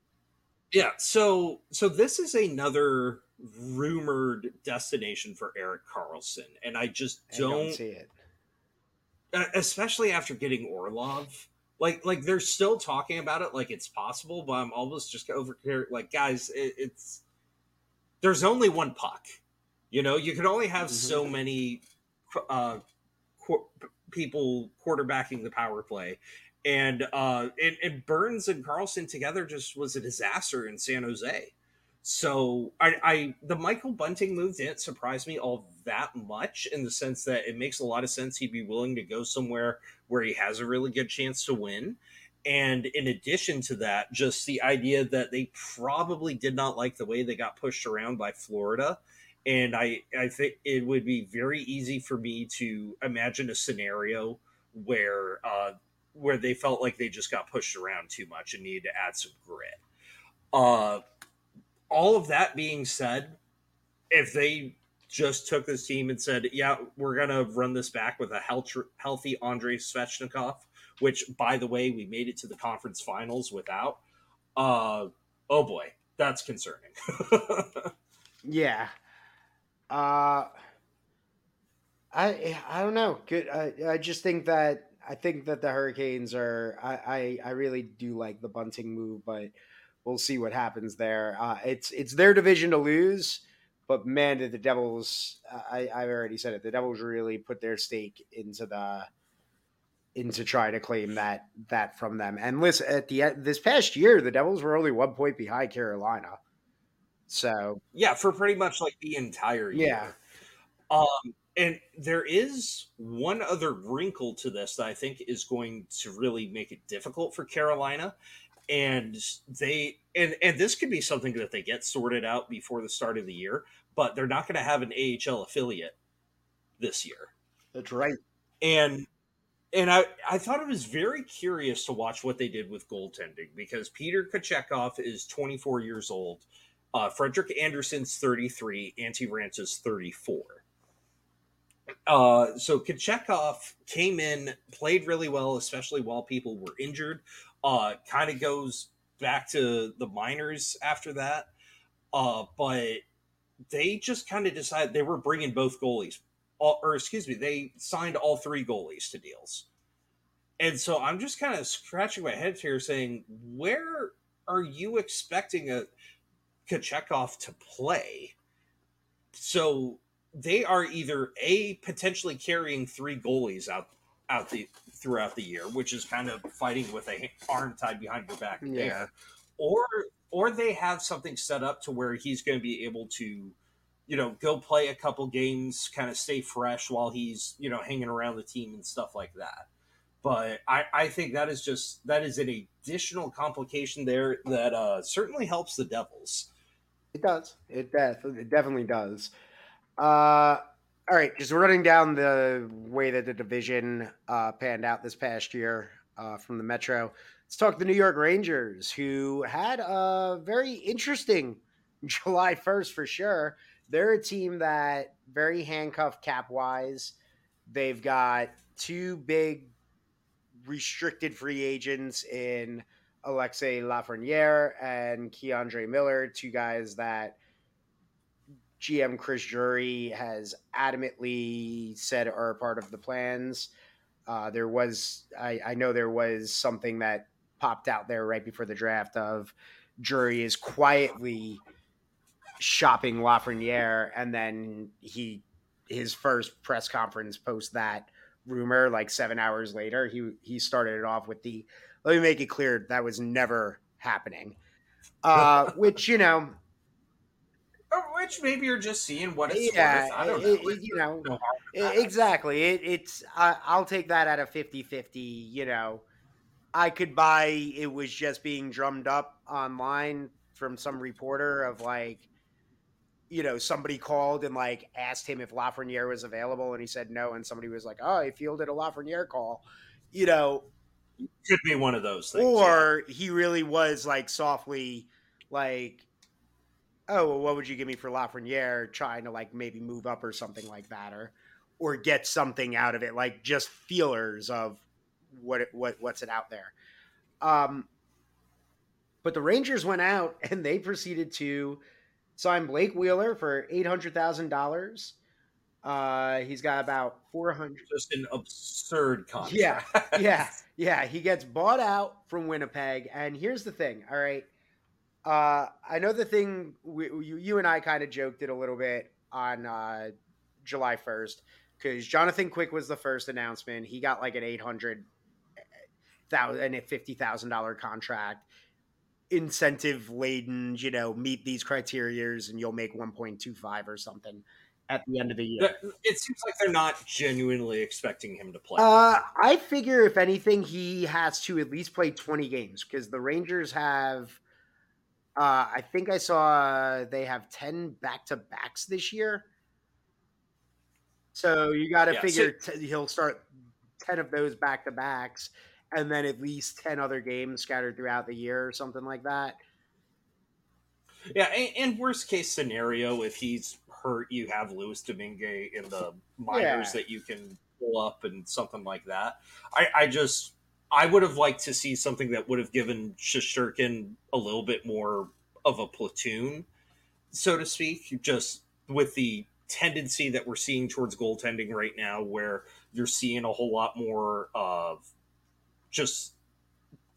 [LAUGHS] yeah, so so this is another rumored destination for Erik Karlsson, and I just don't, I don't see it. Especially after getting Orlov, like like they're still talking about it like it's possible, but I'm almost just over here. Like guys, it, it's there's only one puck. You know, you can only have mm-hmm. so many uh, qu- people quarterbacking the power play, and uh, and, and Burns and Karlsson together just was a disaster in San Jose. So I, I the Michael Bunting move didn't surprise me all that much in the sense that it makes a lot of sense he'd be willing to go somewhere where he has a really good chance to win. And in addition to that, just the idea that they probably did not like the way they got pushed around by Florida. And I, I think it would be very easy for me to imagine a scenario where uh, where they felt like they just got pushed around too much and needed to add some grit. Uh, all of that being said, if they just took this team and said, "Yeah, we're gonna run this back with a healthy Andrei Svechnikov," which, by the way, we made it to the conference finals without. Uh, oh boy, that's concerning. [LAUGHS] yeah. Uh, I I don't know. Good. I I just think that I think that the Hurricanes are. I I, I really do like the Bunting move, but we'll see what happens there. Uh, it's it's their division to lose, but man, did the Devils! I I've already said it. The Devils really put their stake into the into trying to claim that that from them. And listen, at the this past year, the Devils were only one point behind Carolina. So yeah, for pretty much like the entire year. Yeah. Um, and there is one other wrinkle to this that I think is going to really make it difficult for Carolina, and they and and this could be something that they get sorted out before the start of the year but they're not going to have an AHL affiliate this year that's right and and I, I thought it was very curious to watch what they did with goaltending because Peter Kochetkov is 24 years old. Uh, Frederik Andersen's 33. Antti Raanta's 34. Uh, so Kochetkov came in, played really well, especially while people were injured. Uh, kind of goes back to the minors after that. Uh, but they just kind of decided they were bringing both goalies, all, or excuse me, they signed all three goalies to deals. And so I'm just kind of scratching my head here saying, where are you expecting a Kochetkov to play? So they are either a potentially carrying three goalies out out the throughout the year, which is kind of fighting with a arm tied behind your back yeah. or or they have something set up to where he's going to be able to, you know, go play a couple games, kind of stay fresh while he's you know hanging around the team and stuff like that. But I, I think that is just that is an additional complication there that uh, certainly helps the Devils. It does. It, def- it definitely does. Uh, all right, just running down the way that the division uh, panned out this past year uh, from the Metro. Let's talk the New York Rangers, who had a very interesting [LAUGHS] July 1st for sure. They're a team that very handcuffed cap wise. They've got two big restricted free agents in Alexis Lafreniere and K'Andre Miller, two guys that GM Chris Drury has adamantly said are part of the plans. Uh, there was, I, I know there was something that popped out there right before the draft of Drury is quietly shopping Lafreniere, and then he his first press conference post that rumor like seven hours later he he started it off with the let me make it clear that was never happening uh [LAUGHS] which you know which maybe you're just seeing what it's yeah, worth. I don't know. It, you know, no exactly. It, it's I, I'll take that at a 50-50, you know. I could buy it was just being drummed up online from some reporter of like you know, somebody called and like asked him if Lafreniere was available, and he said no, and somebody was like, "Oh, he fielded a Lafreniere call," you know. Could be one of those things, or yeah. he really was like softly, like, "Oh, well, what would you give me for Lafreniere?" Trying to like maybe move up or something like that, or or get something out of it, like just feelers of what it, what what's it out there. Um, but the Rangers went out [LAUGHS] and they proceeded to sign Blake Wheeler for eight hundred thousand dollars. uh, dollars. He's got about four hundred. Just an absurd contract. Yeah, yeah, [LAUGHS] yeah. He gets bought out from Winnipeg, and here's the thing. All right, uh, I know the thing. We, you, you and I kind of joked it a little bit on uh, July first because Jonathan Quick was the first announcement. He got like an eight hundred thousand, fifty thousand dollar contract incentive laden, you know, meet these criterias and you'll make 1.25 or something at the end of the year. It seems like they're not genuinely expecting him to play. Uh, I figure if anything, he has to at least play 20 games because the Rangers have, uh, I think I saw they have 10 back to backs this year. So you got to yeah, figure so- t- he'll start 10 of those back to backs and then at least 10 other games scattered throughout the year or something like that. Yeah, and, and worst case scenario, if he's hurt, you have Louis Domingue in the minors yeah. that you can pull up and something like that. I, I just, I would have liked to see something that would have given Shesterkin a little bit more of a platoon, so to speak, just with the tendency that we're seeing towards goaltending right now, where you're seeing a whole lot more of just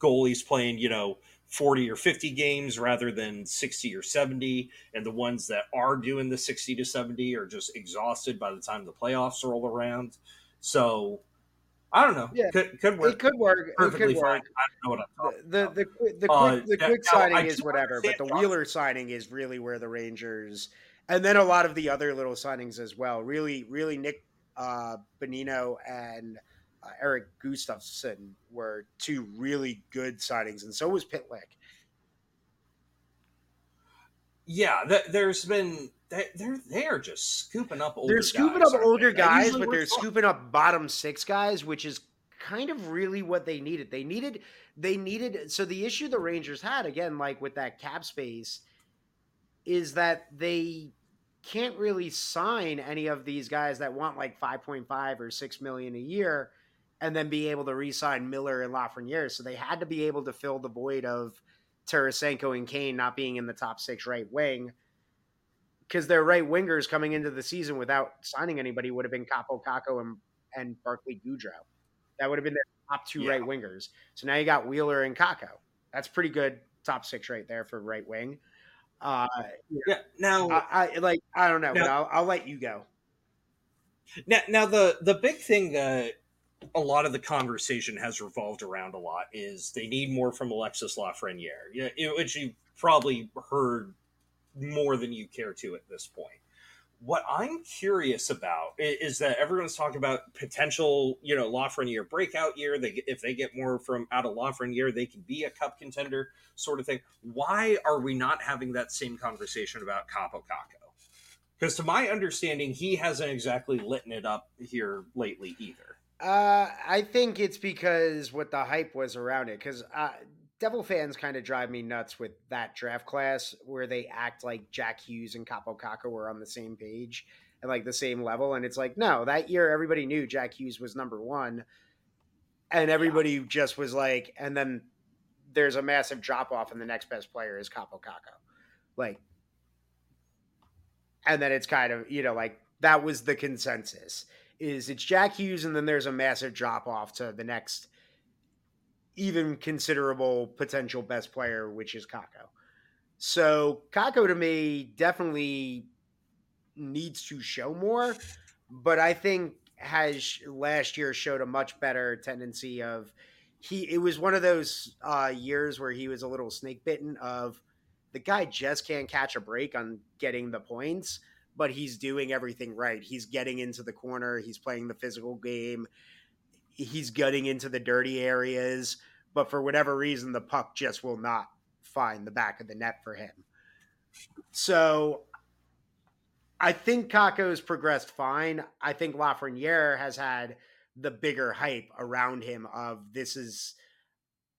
goalies playing, you know, 40 or 50 games rather than 60 or 70 and the ones that are doing the 60 to 70 are just exhausted by the time the playoffs roll around. So i don't know. Yeah. Could, could work. It could work. Perfectly it could fine. work. i don't know what i'm talking the, about. the, the, the, uh, quick, the quick now, signing is whatever but the wheeler signing is really where the rangers and then a lot of the other little signings as well. Really really nick uh, Bonino and uh, Erik Gustafsson were two really good signings, and so was Pitlick. Yeah, th- there's been they're they're just scooping up older. They're scooping guys, up older they? guys, but they're fun. scooping up bottom six guys, which is kind of really what they needed. They needed they needed so the issue the Rangers had again, like with that cap space, is that they can't really sign any of these guys that want like 5.5 or 6 million a year and then be able to re-sign Miller and Lafreniere. So they had to be able to fill the void of Tarasenko and Kane not being in the top six right wing. Because their right wingers coming into the season without signing anybody would have been Kaapo Kakko and, and Barclay Goodrow. That would have been their top two yeah. right wingers. So now you got Wheeler and Kakko. That's pretty good top six right there for right wing. Uh, yeah. Now, I, I, like I don't know, now, but I'll, I'll let you go. Now, now the the big thing that a lot of the conversation has revolved around a lot is they need more from Alexis Lafreniere, Yeah, which you probably heard more than you care to at this point. What I'm curious about is that everyone's talking about potential, you know, Lafreniere breakout year. They if they get more from out of Lafreniere, they can be a cup contender, sort of thing. Why are we not having that same conversation about Kaapo Kakko? Because to my understanding, he hasn't exactly lit it up here lately either. Uh, I think it's because what the hype was around it. Because uh, Devil fans kind of drive me nuts with that draft class where they act like Jack Hughes and Kaapo Kakko were on the same page and like the same level. And it's like, no, that year everybody knew Jack Hughes was number one, and everybody yeah. just was like, and then there's a massive drop off, and the next best player is Kaapo Kakko. Like, and then it's kind of you know like that was the consensus is it's Jack Hughes, and then there's a massive drop off to the next even considerable potential best player, which is Kakko. So Kakko to me definitely needs to show more, but I think has last year showed a much better tendency of he it was one of those uh, years where he was a little snake bitten of the guy just can't catch a break on getting the points but he's doing everything right. He's getting into the corner. He's playing the physical game. He's getting into the dirty areas but for whatever reason the puck just will not find the back of the net for him so I think Kakko's progressed fine. I think Lafreniere has had the bigger hype around him of this is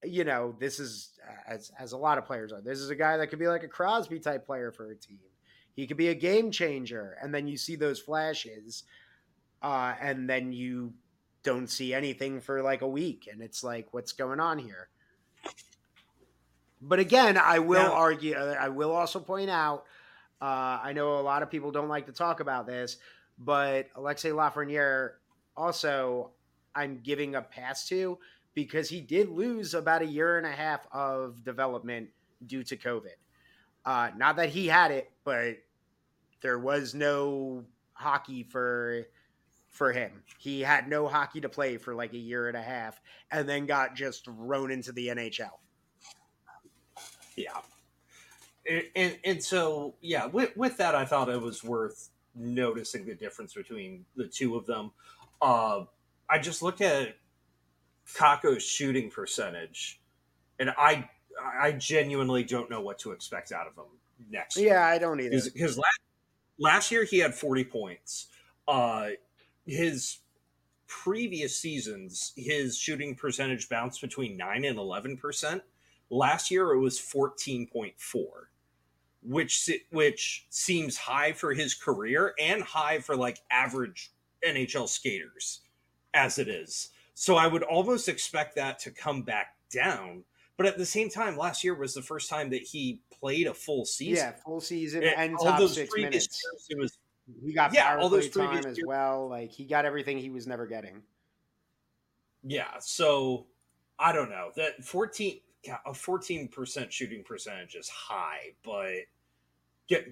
you know, this is as as a lot of players are. This is a guy that could be like a Crosby type player for a team. He could be a game changer, and then you see those flashes, uh, and then you don't see anything for like a week, and it's like, what's going on here? But again, I will now, argue. Uh, I will also point out. Uh, I know a lot of people don't like to talk about this, but Alexis Lafreniere also I'm giving a pass to because he did lose about a year and a half of development due to COVID. Uh, not that he had it, but there was no hockey for for him. He had no hockey to play for like a year and a half, and then got just thrown into the NHL. Yeah, and and, and so yeah, with, with that, I thought it was worth noticing the difference between the two of them. Uh, I just looked at Kakko's shooting percentage, and I I genuinely don't know what to expect out of him next. Year. Yeah, I don't either. His last, last year he had forty points. Uh, his previous seasons, his shooting percentage bounced between nine and eleven percent. Last year it was fourteen point four, which which seems high for his career and high for like average NHL skaters as it is. So I would almost expect that to come back down. But at the same time, last year was the first time that he played a full season. Yeah, full season and, and top those six minutes. Years, it was he got yeah, all those time as well. Like he got everything he was never getting. Yeah, so I don't know that fourteen a fourteen percent shooting percentage is high, but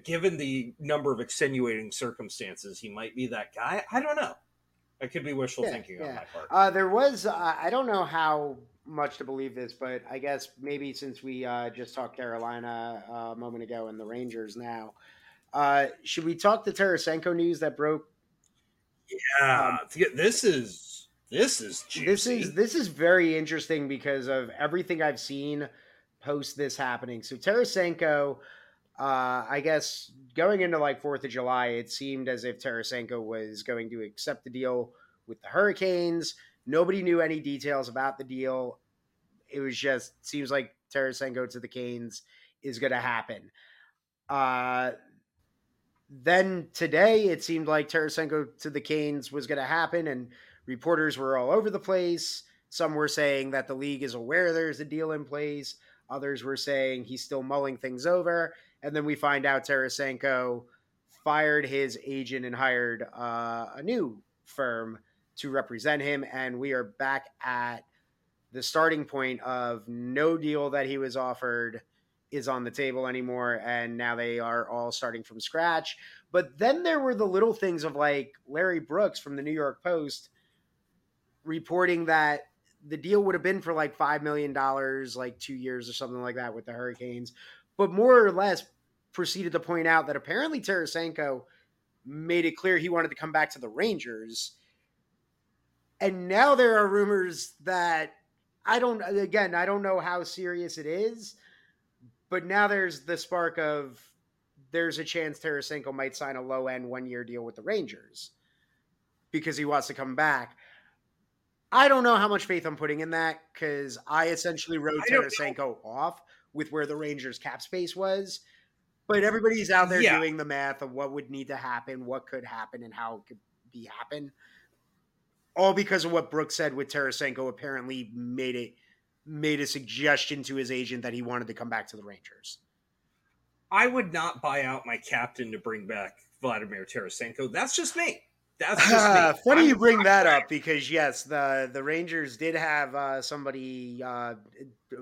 given the number of extenuating circumstances, he might be that guy. I don't know. It could be wishful yeah, thinking yeah. on my part. Uh, there was, uh, I don't know how much to believe this, but I guess maybe since we uh, just talked Carolina uh, a moment ago and the Rangers now, uh, should we talk the Tarasenko news that broke? Yeah, um, this is this is juicy. this is this is very interesting because of everything I've seen post this happening. So Tarasenko uh, I guess going into like Fourth of July, it seemed as if Tarasenko was going to accept the deal with the Hurricanes. Nobody knew any details about the deal. It was just seems like Tarasenko to the Canes is going to happen. Uh, then today, it seemed like Tarasenko to the Canes was going to happen, and reporters were all over the place. Some were saying that the league is aware there's a deal in place. Others were saying he's still mulling things over. And then we find out Tarasenko fired his agent and hired uh, a new firm to represent him. And we are back at the starting point of no deal that he was offered is on the table anymore. And now they are all starting from scratch. But then there were the little things of like Larry Brooks from the New York Post reporting that the deal would have been for like $5 million, like two years or something like that with the Hurricanes but more or less proceeded to point out that apparently Tarasenko made it clear he wanted to come back to the Rangers. And now there are rumors that I don't again, I don't know how serious it is, but now there's the spark of there's a chance Tarasenko might sign a low end one year deal with the Rangers because he wants to come back. I don't know how much faith I'm putting in that because I essentially wrote Tarasenko off with where the Rangers cap space was. But everybody's out there yeah. doing the math of what would need to happen, what could happen, and how it could be happen. All because of what Brooks said with Tarasenko apparently made it made a suggestion to his agent that he wanted to come back to the Rangers. I would not buy out my captain to bring back Vladimir Tarasenko. That's just me. That's just [LAUGHS] me. Funny I'm- you bring that up because yes, the the Rangers did have uh, somebody uh,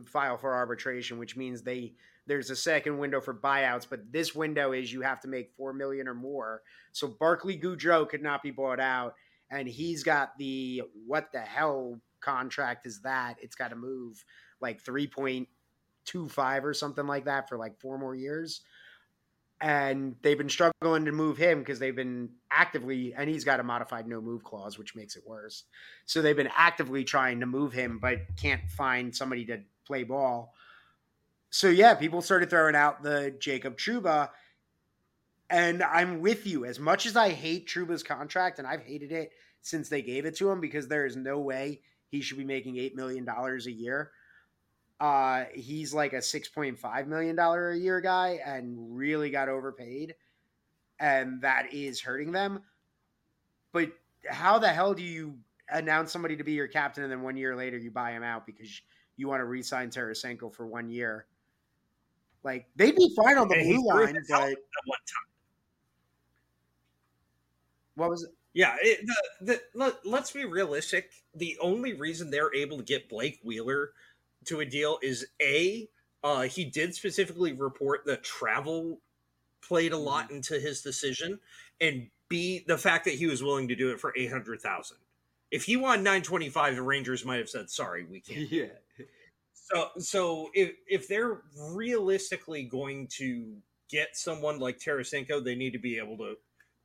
file for arbitration, which means they there's a second window for buyouts, but this window is you have to make four million or more. So Barclay Goodrow could not be bought out, and he's got the what the hell contract is that? It's got to move like three point two five or something like that for like four more years. And they've been struggling to move him because they've been actively and he's got a modified no move clause which makes it worse. So they've been actively trying to move him but can't find somebody to play ball. So yeah people started throwing out the Jacob Trouba and i'm with you. As much as i hate Trouba's contract and i've hated it since they gave it to him because there is no way he should be making $8 million a year uh, he's like a six point five million dollar a year guy and really got overpaid, and that is hurting them. But how the hell do you announce somebody to be your captain and then one year later you buy him out because you want to re-sign Tarasenko for one year? Like they'd be fine on the And blue line, but at one time. what was it? Yeah, it, the, the, let, let's be realistic. The only reason they're able to get Blake Wheeler to a deal is a uh, he did specifically report that travel played a lot into his decision, and b the fact that he was willing to do it for eight hundred thousand. If he wanted nine twenty five, the Rangers might have said, "Sorry, we can't." [LAUGHS] Yeah. So, so if if they're realistically going to get someone like Tarasenko, they need to be able to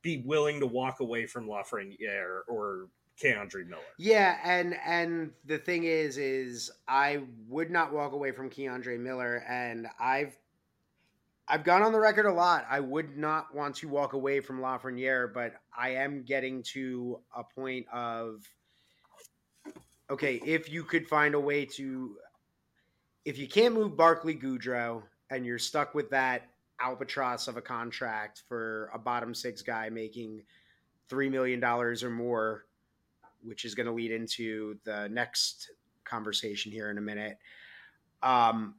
be willing to walk away from Lafreniere or K'Andre Miller. Yeah, and and the thing is, is I would not walk away from K'Andre Miller, and I've I've gone on the record a lot. I would not want to walk away from Lafreniere, but I am getting to a point of okay, if you could find a way to, if you can't move Barclay Goodrow and you're stuck with that albatross of a contract for a bottom six guy making three million dollars or more which is going to lead into the next conversation here in a minute. Um,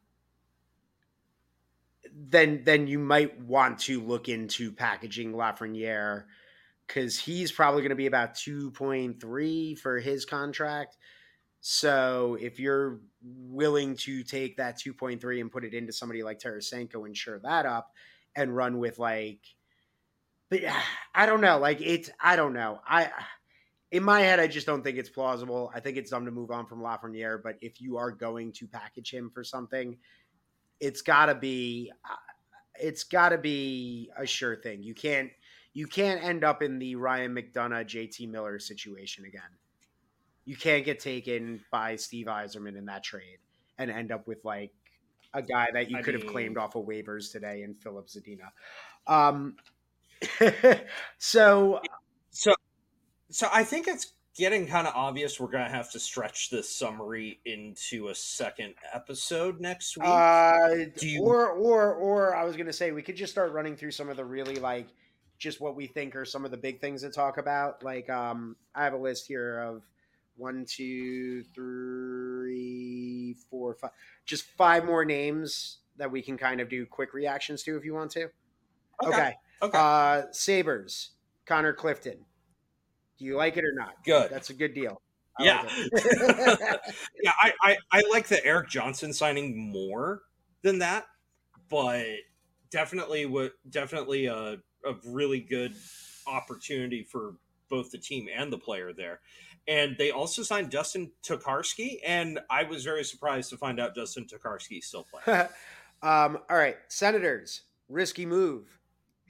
then then you might want to look into packaging Lafreniere because he's probably going to be about two point three for his contract. So if you're willing to take that two point three and put it into somebody like Tarasenko and shore that up and run with like, but I don't know, like it's I don't know I in my head, I just don't think it's plausible. I think it's dumb to move on from Lafreniere. But if you are going to package him for something, it's got to be, uh, it's got to be a sure thing. You can't, you can't end up in the Ryan McDonagh, JT Miller situation again. You can't get taken by Steve Yzerman in that trade and end up with like a guy that you I could have claimed off of waivers today in Filip Zadina. Um, [LAUGHS] so So, so I think it's getting kind of obvious. We're gonna have to stretch this summary into a second episode next week. Uh, you- or or or I was gonna say we could just start running through some of the really like just what we think are some of the big things to talk about. Like um, I have a list here of one, two, three, four, five, just five more names that we can kind of do quick reactions to if you want to. Okay. Okay. Uh, Sabres, Connor Clifton. Do you like it or not? Good. That's a good deal. I yeah. like [LAUGHS] yeah, I, I, I like the Erik Johnson signing more than that, but definitely what definitely a, a really good opportunity for both the team and the player there. And they also signed Dustin Tokarski, and I was very surprised to find out Dustin Tokarski still playing. [LAUGHS] um, all right, Senators, risky move.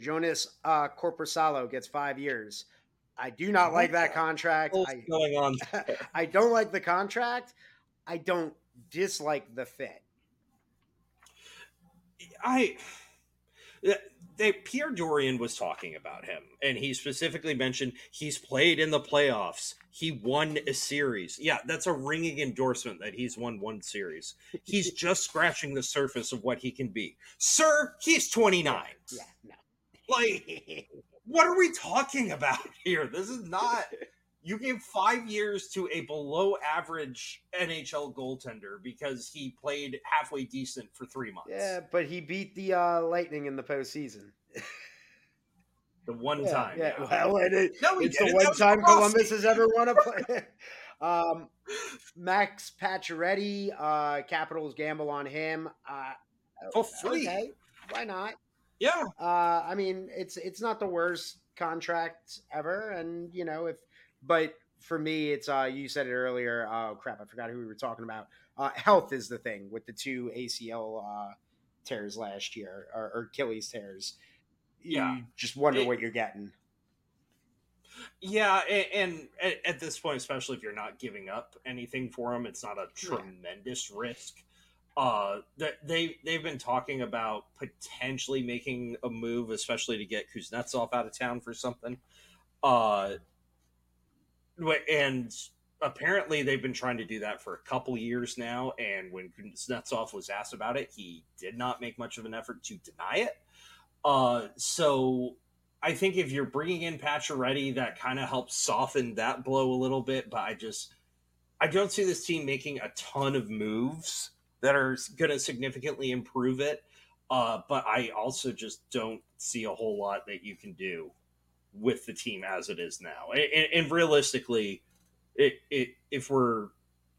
Jonas uh, Korpisalo gets five years. I do not like that contract. What's I, going on? [LAUGHS] I don't like the contract. I don't dislike the fit. I they Pierre Dorion was talking about him, and he specifically mentioned he's played in the playoffs. He won a series. Yeah, that's a ringing endorsement that he's won one series. He's [LAUGHS] just scratching the surface of what he can be. Sir, he's 29. Yeah, no. Like, [LAUGHS] what are we talking about [LAUGHS] here? This is not you gave five years to a below average NHL goaltender because he played halfway decent for three months. Yeah, but he beat the uh, Lightning in the postseason. The one yeah, time. Yeah, well, it, No, he it's the one time. Columbus has ever won a play. [LAUGHS] um, Max Pacioretty, uh, Capitals gamble on him. Uh, For free. Okay, why not? Yeah. Uh, I mean, it's it's not the worst contract ever, and you know if, but for me, it's uh, you said it earlier. Oh crap, I forgot who we were talking about. Uh, health is the thing with the two ACL uh, tears last year or, or Achilles tears. You Yeah. just wonder It- what you're getting. Yeah, a- and at- at this point, especially if you're not giving up anything for them, it's not a tremendous risk. Uh, that they they've been talking about potentially making a move, especially to get Kuznetsov out of town for something. Uh, and apparently they've been trying to do that for a couple years now. And when Kuznetsov was asked about it, he did not make much of an effort to deny it. Uh, so I think if you're bringing in Pacioretty, that kind of helps soften that blow a little bit. But I just, I don't see this team making a ton of moves that are going to significantly improve it. Uh, but I also just don't see a whole lot that you can do with the team as it is now. And, and realistically, it, it, if we're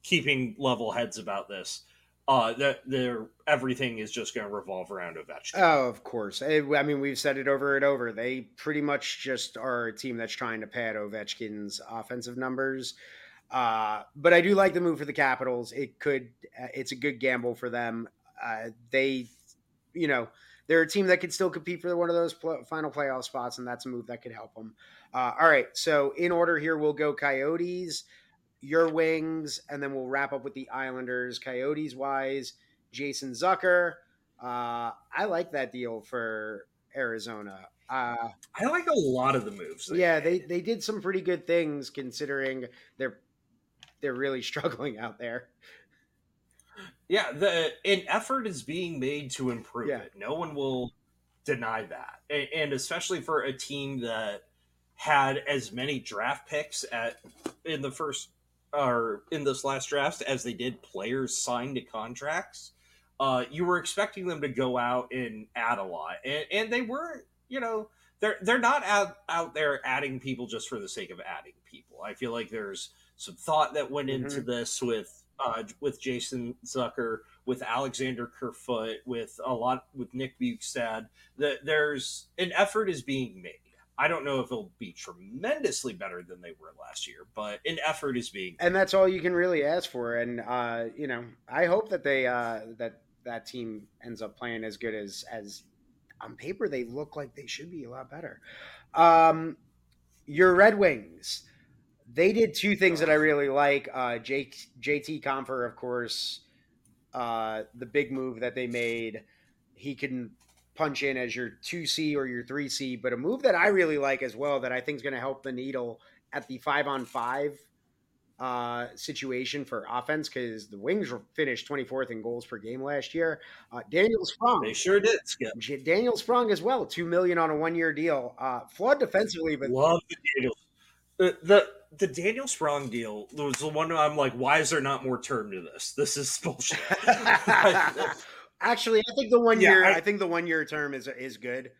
keeping level heads about this, uh, that there everything is just going to revolve around Ovechkin. Oh, of course. Eh, I mean, we've said it over and over. They pretty much just are a team that's trying to pad Ovechkin's offensive numbers. Uh, but I do like the move for the Capitals. It could, uh, it's a good gamble for them. Uh, they, you know, they're a team that could still compete for one of those pl- final playoff spots, and that's a move that could help them. Uh, all right, so in order here, we'll go Coyotes, your Wings, and then we'll wrap up with the Islanders. Coyotes wise, Jason Zucker. Uh, I like that deal for Arizona. Uh, I like a lot of the moves. they yeah, made. they they did some pretty good things considering they're they're really [LAUGHS] struggling out there. Yeah, the an effort is being made to improve Yeah. it. No one will deny that, and, and especially for a team that had as many draft picks at in the first or in this last draft as they did players signed to contracts. Uh, you were expecting them to go out and add a lot, and, and they were. You know, they're they're not out out there adding people just for the sake of adding people. I feel like there's some thought that went into this with uh, with Jason Zucker, with Alexander Kerfoot, with a lot with Nick Bjugstad. That there's an effort is being made. I don't know if it'll be tremendously better than they were last year, but an effort is being. and that's all you can really ask for. And uh, you know, I hope that they uh, that that team ends up playing as good as as on paper they look like they should be a lot better. Um, your Red Wings, they did two things that I really like. Uh, J, JT Compher, of course, uh, the big move that they made. He can punch in as your two C or your three C, but a move that I really like as well that I think is going to help the needle at the five on five uh, situation for offense because the Wings finished 24th in goals per game last year. Uh, Daniel Sprong, They sure did, Skip. Daniel Sprong as well, two million on a one year deal. Uh, flawed defensively, but Love the Daniel. The, the the Daniel Sprong deal was the one I'm like, why is there not more term to this? This is bullshit. [LAUGHS] [LAUGHS] actually, I think the one Yeah, year, I, I- think the one year term is is good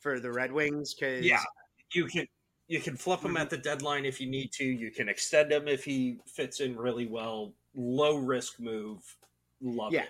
for the Red Wings because Yeah, you can you can flip him at the deadline if you need to. You can extend him if he fits in really well. Low risk move. Love Yeah. it.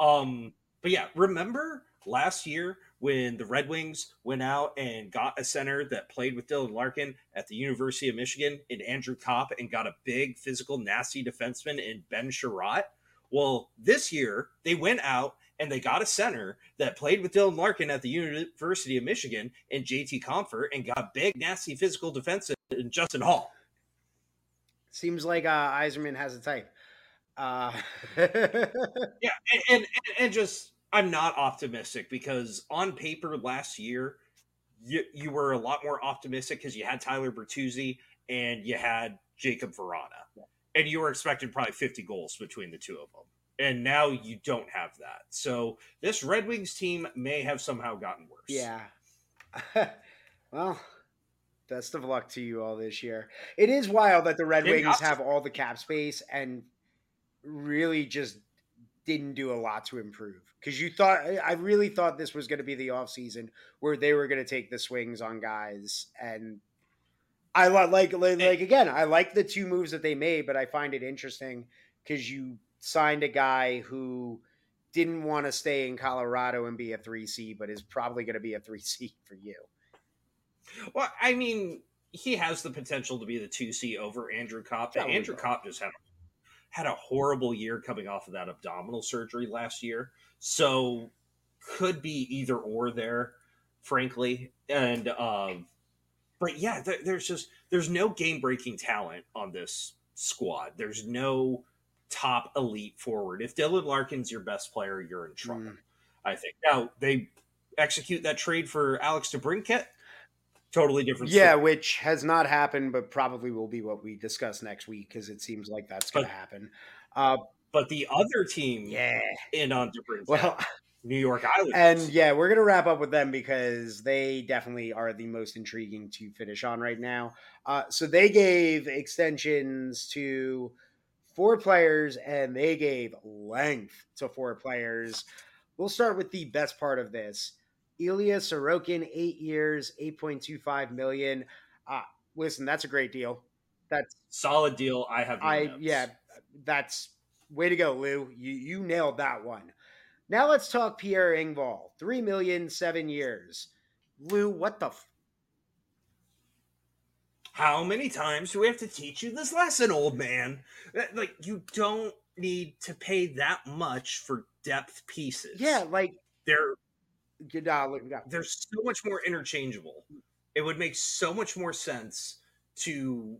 Um, but yeah, remember last year when the Red Wings went out and got a center that played with Dylan Larkin at the University of Michigan in Andrew Copp and got a big physical nasty defenseman in Ben Chiarot? Well, this year they went out and they got a center that played with Dylan Larkin at the University of Michigan and JT Compher and got big, nasty physical defenseman in Justin Holl. seems like uh, Yzerman has a type. Uh, [LAUGHS] Yeah, and, and and just I'm not optimistic because on paper last year you you were a lot more optimistic because you had Tyler Bertuzzi and you had Jakub Vrana, and you were expecting probably 50 goals between the two of them. And now you don't have that. So this Red Wings team may have somehow gotten worse. yeah. [LAUGHS] well, best of luck to you all this year. It is wild that the Red Wings have all the cap space and really just didn't do a lot to improve. Because you thought, I really thought this was going to be the offseason where they were going to take the swings on guys. And I like, like, like, again, I like the two moves that they made, but I find it interesting because you signed a guy who didn't want to stay in Colorado and be a 3C, but is probably going to be a 3C [LAUGHS] for you. Well, I mean, he has the potential to be the two C over Andrew Copp. Andrew will. Copp just had had a horrible year coming off of that abdominal surgery last year, so could be either or there, frankly. And um, but yeah, there, there's just there's no game breaking talent on this squad. There's no top elite forward. If Dylan Larkin's your best player, you're in trouble. Mm. I think. Now they execute that trade for Alex DeBrincat. Totally different. Yeah, story. which has not happened, but probably will be what we discuss next week because it seems like that's going to happen. Uh, But the other team yeah. in on DeBrincat, Well, New York Islanders, and yeah, we're going to wrap up with them because they definitely are the most intriguing to finish on right now. Uh, so they gave extensions to four players and they gave length to four players. We'll start with the best part of this. Ilya Sorokin, eight years, 8.25 million. Uh, listen, that's a great deal. That's solid deal. I have. I notes. yeah, that's way to go, Lou. You you nailed that one. Now let's talk Pierre Engvall. Three million, seven years. Lou, what the? F- How many times do we have to teach you this lesson, old man? Like you don't need to pay that much for depth pieces. yeah, like they're good. Uh, look, yeah. they're so much more interchangeable. It would make so much more sense to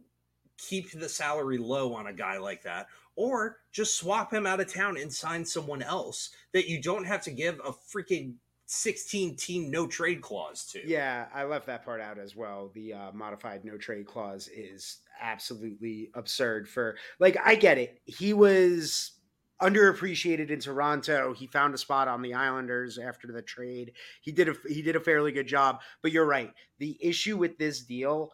keep the salary low on a guy like that, or just swap him out of town and sign someone else that you don't have to give a freaking 16 team no trade clause to. Yeah, I left that part out as well. The uh, modified no trade clause is absolutely absurd. For like, I get it. He was underappreciated in Toronto. He found a spot on the Islanders after the trade. He did a he did a fairly good job. But you're right. The issue with this deal,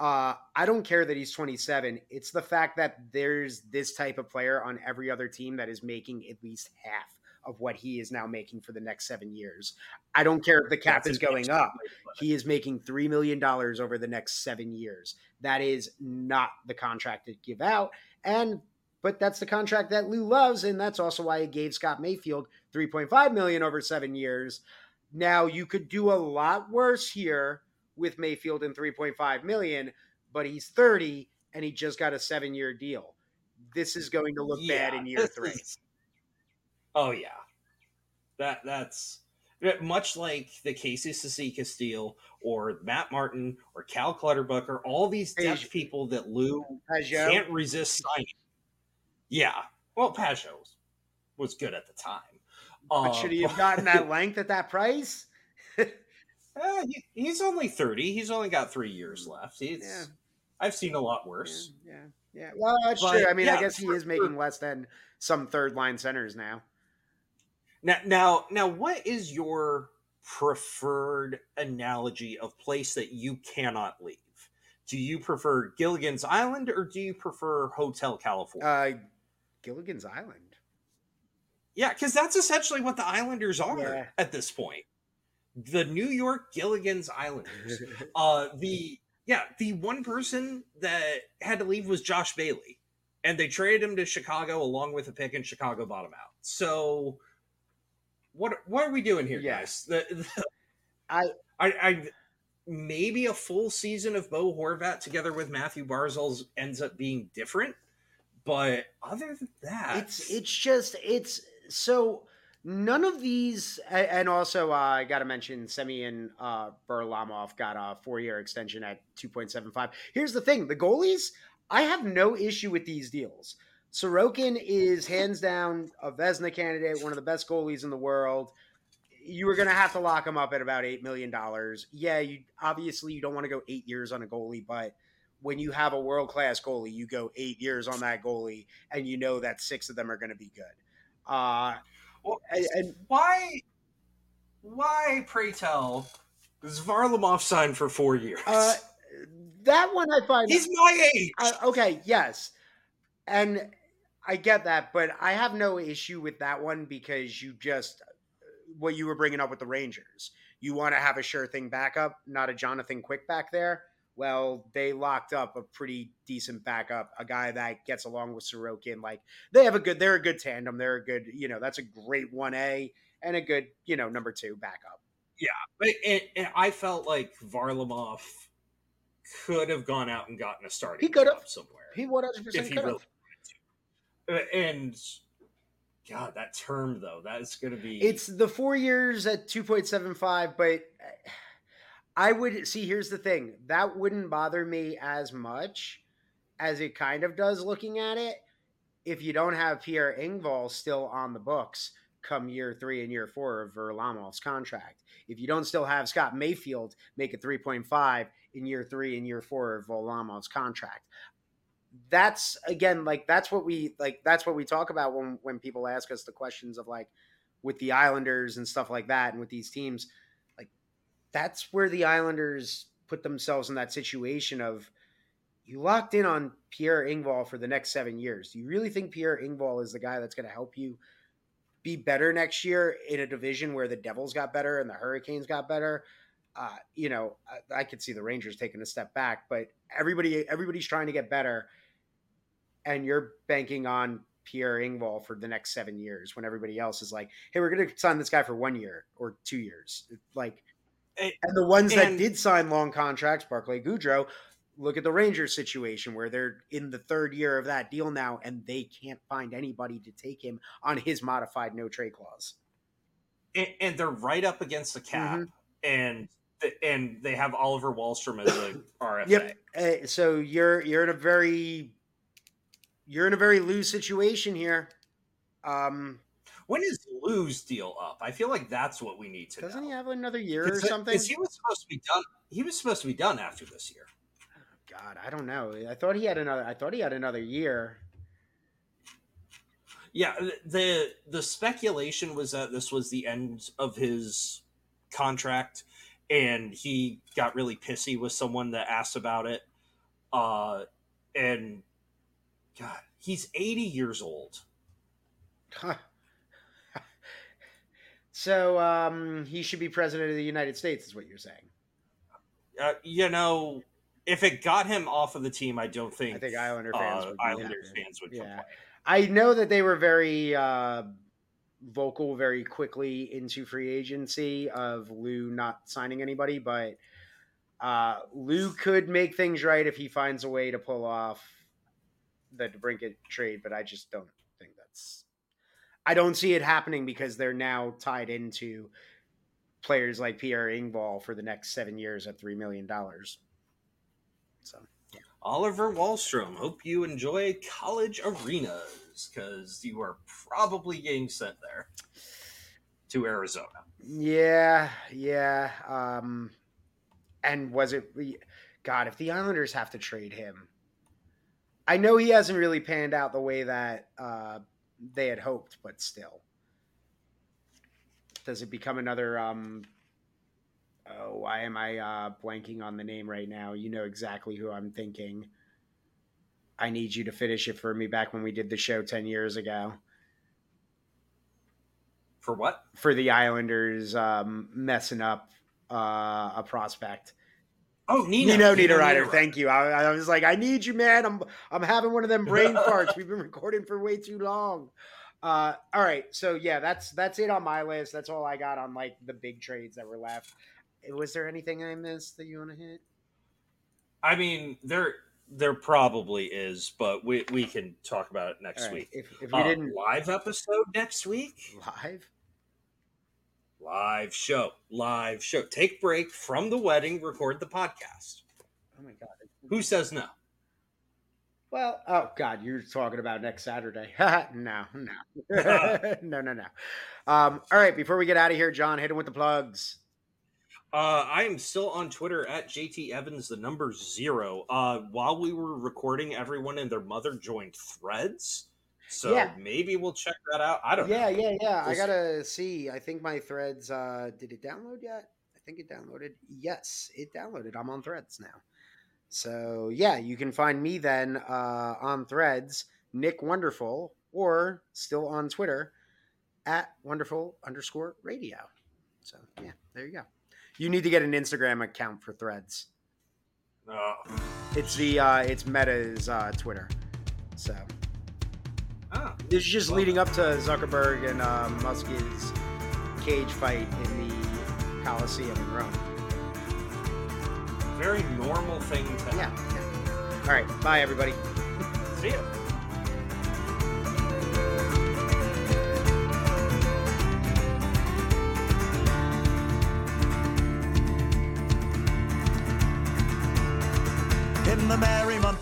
uh, I don't care that he's 27. It's the fact that there's this type of player on every other team that is making at least half of what he is now making for the next seven years. I don't care if the cap That's is going up way to put it. he is making $3 million over the next seven years. That is not the contract to give out. And, but that's the contract that Lou loves. And that's also why he gave Scott Mayfield 3.5 million over seven years. Now you could do a lot worse here with Mayfield and 3.5 million, but he's 30 and he just got a seven year deal. This is going to look bad in year three. is- oh yeah, that that's much like the Casey Cizikas deal or Matt Martin or Cal Clutterbucker. All these Page- people that Lou Pageau, can't resist signing. Yeah, well, Pageau was, good at the time. but Uh, should he have gotten that [LAUGHS] length at that price? Eh, [LAUGHS] he- he's only thirty. He's only got three years left. He's, Yeah. I've seen a lot worse. Yeah, yeah. yeah. Well, that's But, true. I mean, I guess he is making less than some third line centers now. Now, now, now, what is your preferred analogy of place that you cannot leave? Do you prefer Gilligan's Island or do you prefer Hotel California? Uh, Gilligan's Island. yeah, because that's essentially what the Islanders are Yeah. at this point. The New York Gilligan's Islanders. [LAUGHS] uh, the yeah, the one person that had to leave was Josh Bailey, and they traded him to Chicago along with a pick, and Chicago bought him out. So, what what are we doing here, Yeah. guys? The, the- I I, I maybe a full season of Bo Horvat together with Matthew Barzels ends up being different, but other than that, it's it's just it's so none of these and also uh, I got to mention Semyon uh, Varlamov got a four year extension at two point seven five. Here's the thing: the goalies. I have no issue with these deals. Sorokin is hands down a Vezina candidate, one of the best goalies in the world. You were going to have to lock him up at about eight million dollars. Yeah, you obviously you don't want to go eight years on a goalie, but when you have a world class goalie, you go eight years on that goalie, and you know that six of them are going to be good. Uh, Well, and, and why why pray tell is Varlamov signed for four years? uh, that one I find He's my age. uh, okay, yes, and I get that, but I have no issue with that one because you just what you were bringing up with the Rangers. You want to have a sure thing backup, not a Jonathan Quick back there. Well, they locked up a pretty decent backup, a guy that gets along with Sorokin. Like they have a good, they're a good tandem. They're a good, you know, that's a great one A and a good, you know, number two backup. Yeah, but I felt like Varlamov could have gone out and gotten a starting He could have. somewhere. He one hundred if percent he could really have. wanted to. Uh, Uh, and God, that term though, that is going to be. It's the four years at 2.75, but I would see. Here's the thing that wouldn't bother me as much as it kind of does looking at it if you don't have Pierre Engvall still on the books come year three and year four of Varlamov's contract. If you don't still have Scott Mayfield make it 3.5 in year three and year four of Varlamov's contract. That's again like that's what we like that's what we talk about when when people ask us the questions of like with the Islanders and stuff like that and with these teams like that's where the Islanders put themselves in that situation of you locked in on Pierre Engvall for the next 7 years. Do you really think Pierre Engvall is the guy that's going to help you be better next year in a division where the Devils got better and the Hurricanes got better? Uh, you know, I, I could see the Rangers taking a step back, but everybody everybody's trying to get better and you're banking on Pierre Engvall for the next seven years when everybody else is like, hey, we're going to sign this guy for one year or two years. Like, And- and the ones that did sign long contracts, Barclay Goodrow, look at the Rangers situation where they're in the third year of that deal now and they can't find anybody to take him on his modified no trade clause. and, and they're right up against the cap, Mhm. and and they have Oliver Wahlstrom as a [COUGHS] RFA. Yep. Uh, so you're you're in a very you're in a very loose situation here. Um, When is Lou's deal up? I feel like that's what we need to doesn't know. he have another year or something? he was supposed to be done. He was supposed to be done after this year. God, I don't know. I thought he had another. I thought he had another year. Yeah, the the speculation was that this was the end of his contract, and he got really pissy with someone that asked about it. Uh, and God, he's eighty years old. Huh. so um, he should be president of the United States, is what you're saying. Uh, you know, if it got him off of the team, I don't think I think Islander fans uh, would happy. fans would Yeah. complain. I know that they were very uh, vocal very quickly into free agency of Lou not signing anybody, but uh, Lou could make things right if he finds a way to pull off the DeBrincat trade, but I just don't think that's. I don't see it happening because they're now tied into players like Pierre Engvall for the next seven years at three million dollars. So Oliver Wahlstrom, hope you enjoy college arenas because you are probably getting sent there to Arizona. Yeah, yeah. Um, and was it? God, if the Islanders have to trade him, I know he hasn't really panned out the way that uh, they had hoped, but still, does it become another? Um, oh, why am I uh, blanking on the name right now? You know exactly who I'm thinking. I need you to finish it for me back when we did the show ten years ago For what? for the Islanders um, messing up uh, a prospect. Oh, Nino. Nino Niederreiter, thank you. I, I was like, I need you, man. I'm I'm having one of them brain [LAUGHS] farts. We've been recording for way too long. Uh, all right, so yeah, that's that's it on my list. That's all I got on like the big trades that were left. Was there anything I missed that you want to hit? I mean, there there probably is, but we, we can talk about it next All right, week. If, if you Uh, didn't live episode next week. live, Live show. Live show. Take break from the wedding. Record the podcast. oh my god. Who says no? Well, oh God, you're talking about next Saturday. [LAUGHS] no, no, [LAUGHS] [LAUGHS] no, no, no. Um, all right, before we get out of here, John, hit him with the plugs. Uh, I am still on Twitter at JT Evans, the number zero. Uh, while we were recording, everyone and their mother joined Threads, so Yeah. maybe we'll check that out. I don't Yeah, know. yeah, yeah. Yeah. I gotta see. I think my threads. Uh, did it download yet? I think it downloaded. Yes, it downloaded. I'm on threads now. So yeah, you can find me then uh, on Threads, Nick Wonderful, or still on Twitter at Wonderful underscore Radio. So yeah, there you go. You need to get an Instagram account for Threads. Oh. It's the uh, it's Meta's uh, Twitter. So Ah, this is just leading up to Zuckerberg and uh, Musk's cage fight in the Coliseum in Rome. very normal thing to Yeah. yeah. All right. Bye, everybody. See ya.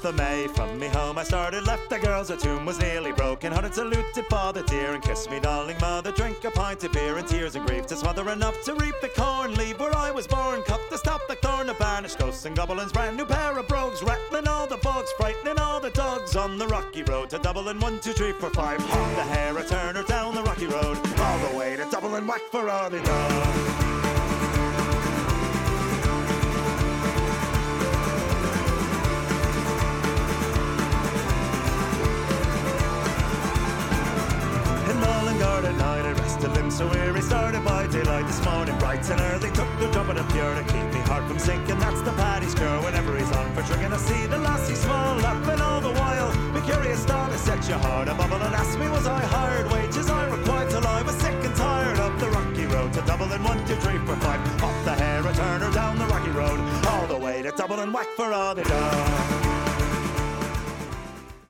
Month of May, from me home I started, left the girls, her tomb was nearly broken. Hearted saluted father dear, and kissed me darling mother. Drink a pint of beer, and tears and grief to smother enough to reap the corn. Leave where I was born, cut the stop the thorn of banished ghosts and goblins. Brand new pair of brogues, rattling all the bugs, frightening all the dogs on the rocky road to Dublin. One, two, three, four, five. On the hair, a turner down the rocky road, all the way to Dublin. Whack for all the dog. At night, I rested limbs so weary. Started by daylight this morning, bright and early. Took the of a pure to keep me heart from sinking. That's the paddy's cure whenever he's on for trigging. I see the lassie small, laughing all the while. Me curious I set your heart a bubble and asked me, was I hired? Wages I required till I was sick and tired of the rocky road to Dublin. One, two, three, four, five. Up the hair, a turner down the rocky road. All the way to Dublin, whack for all the dog.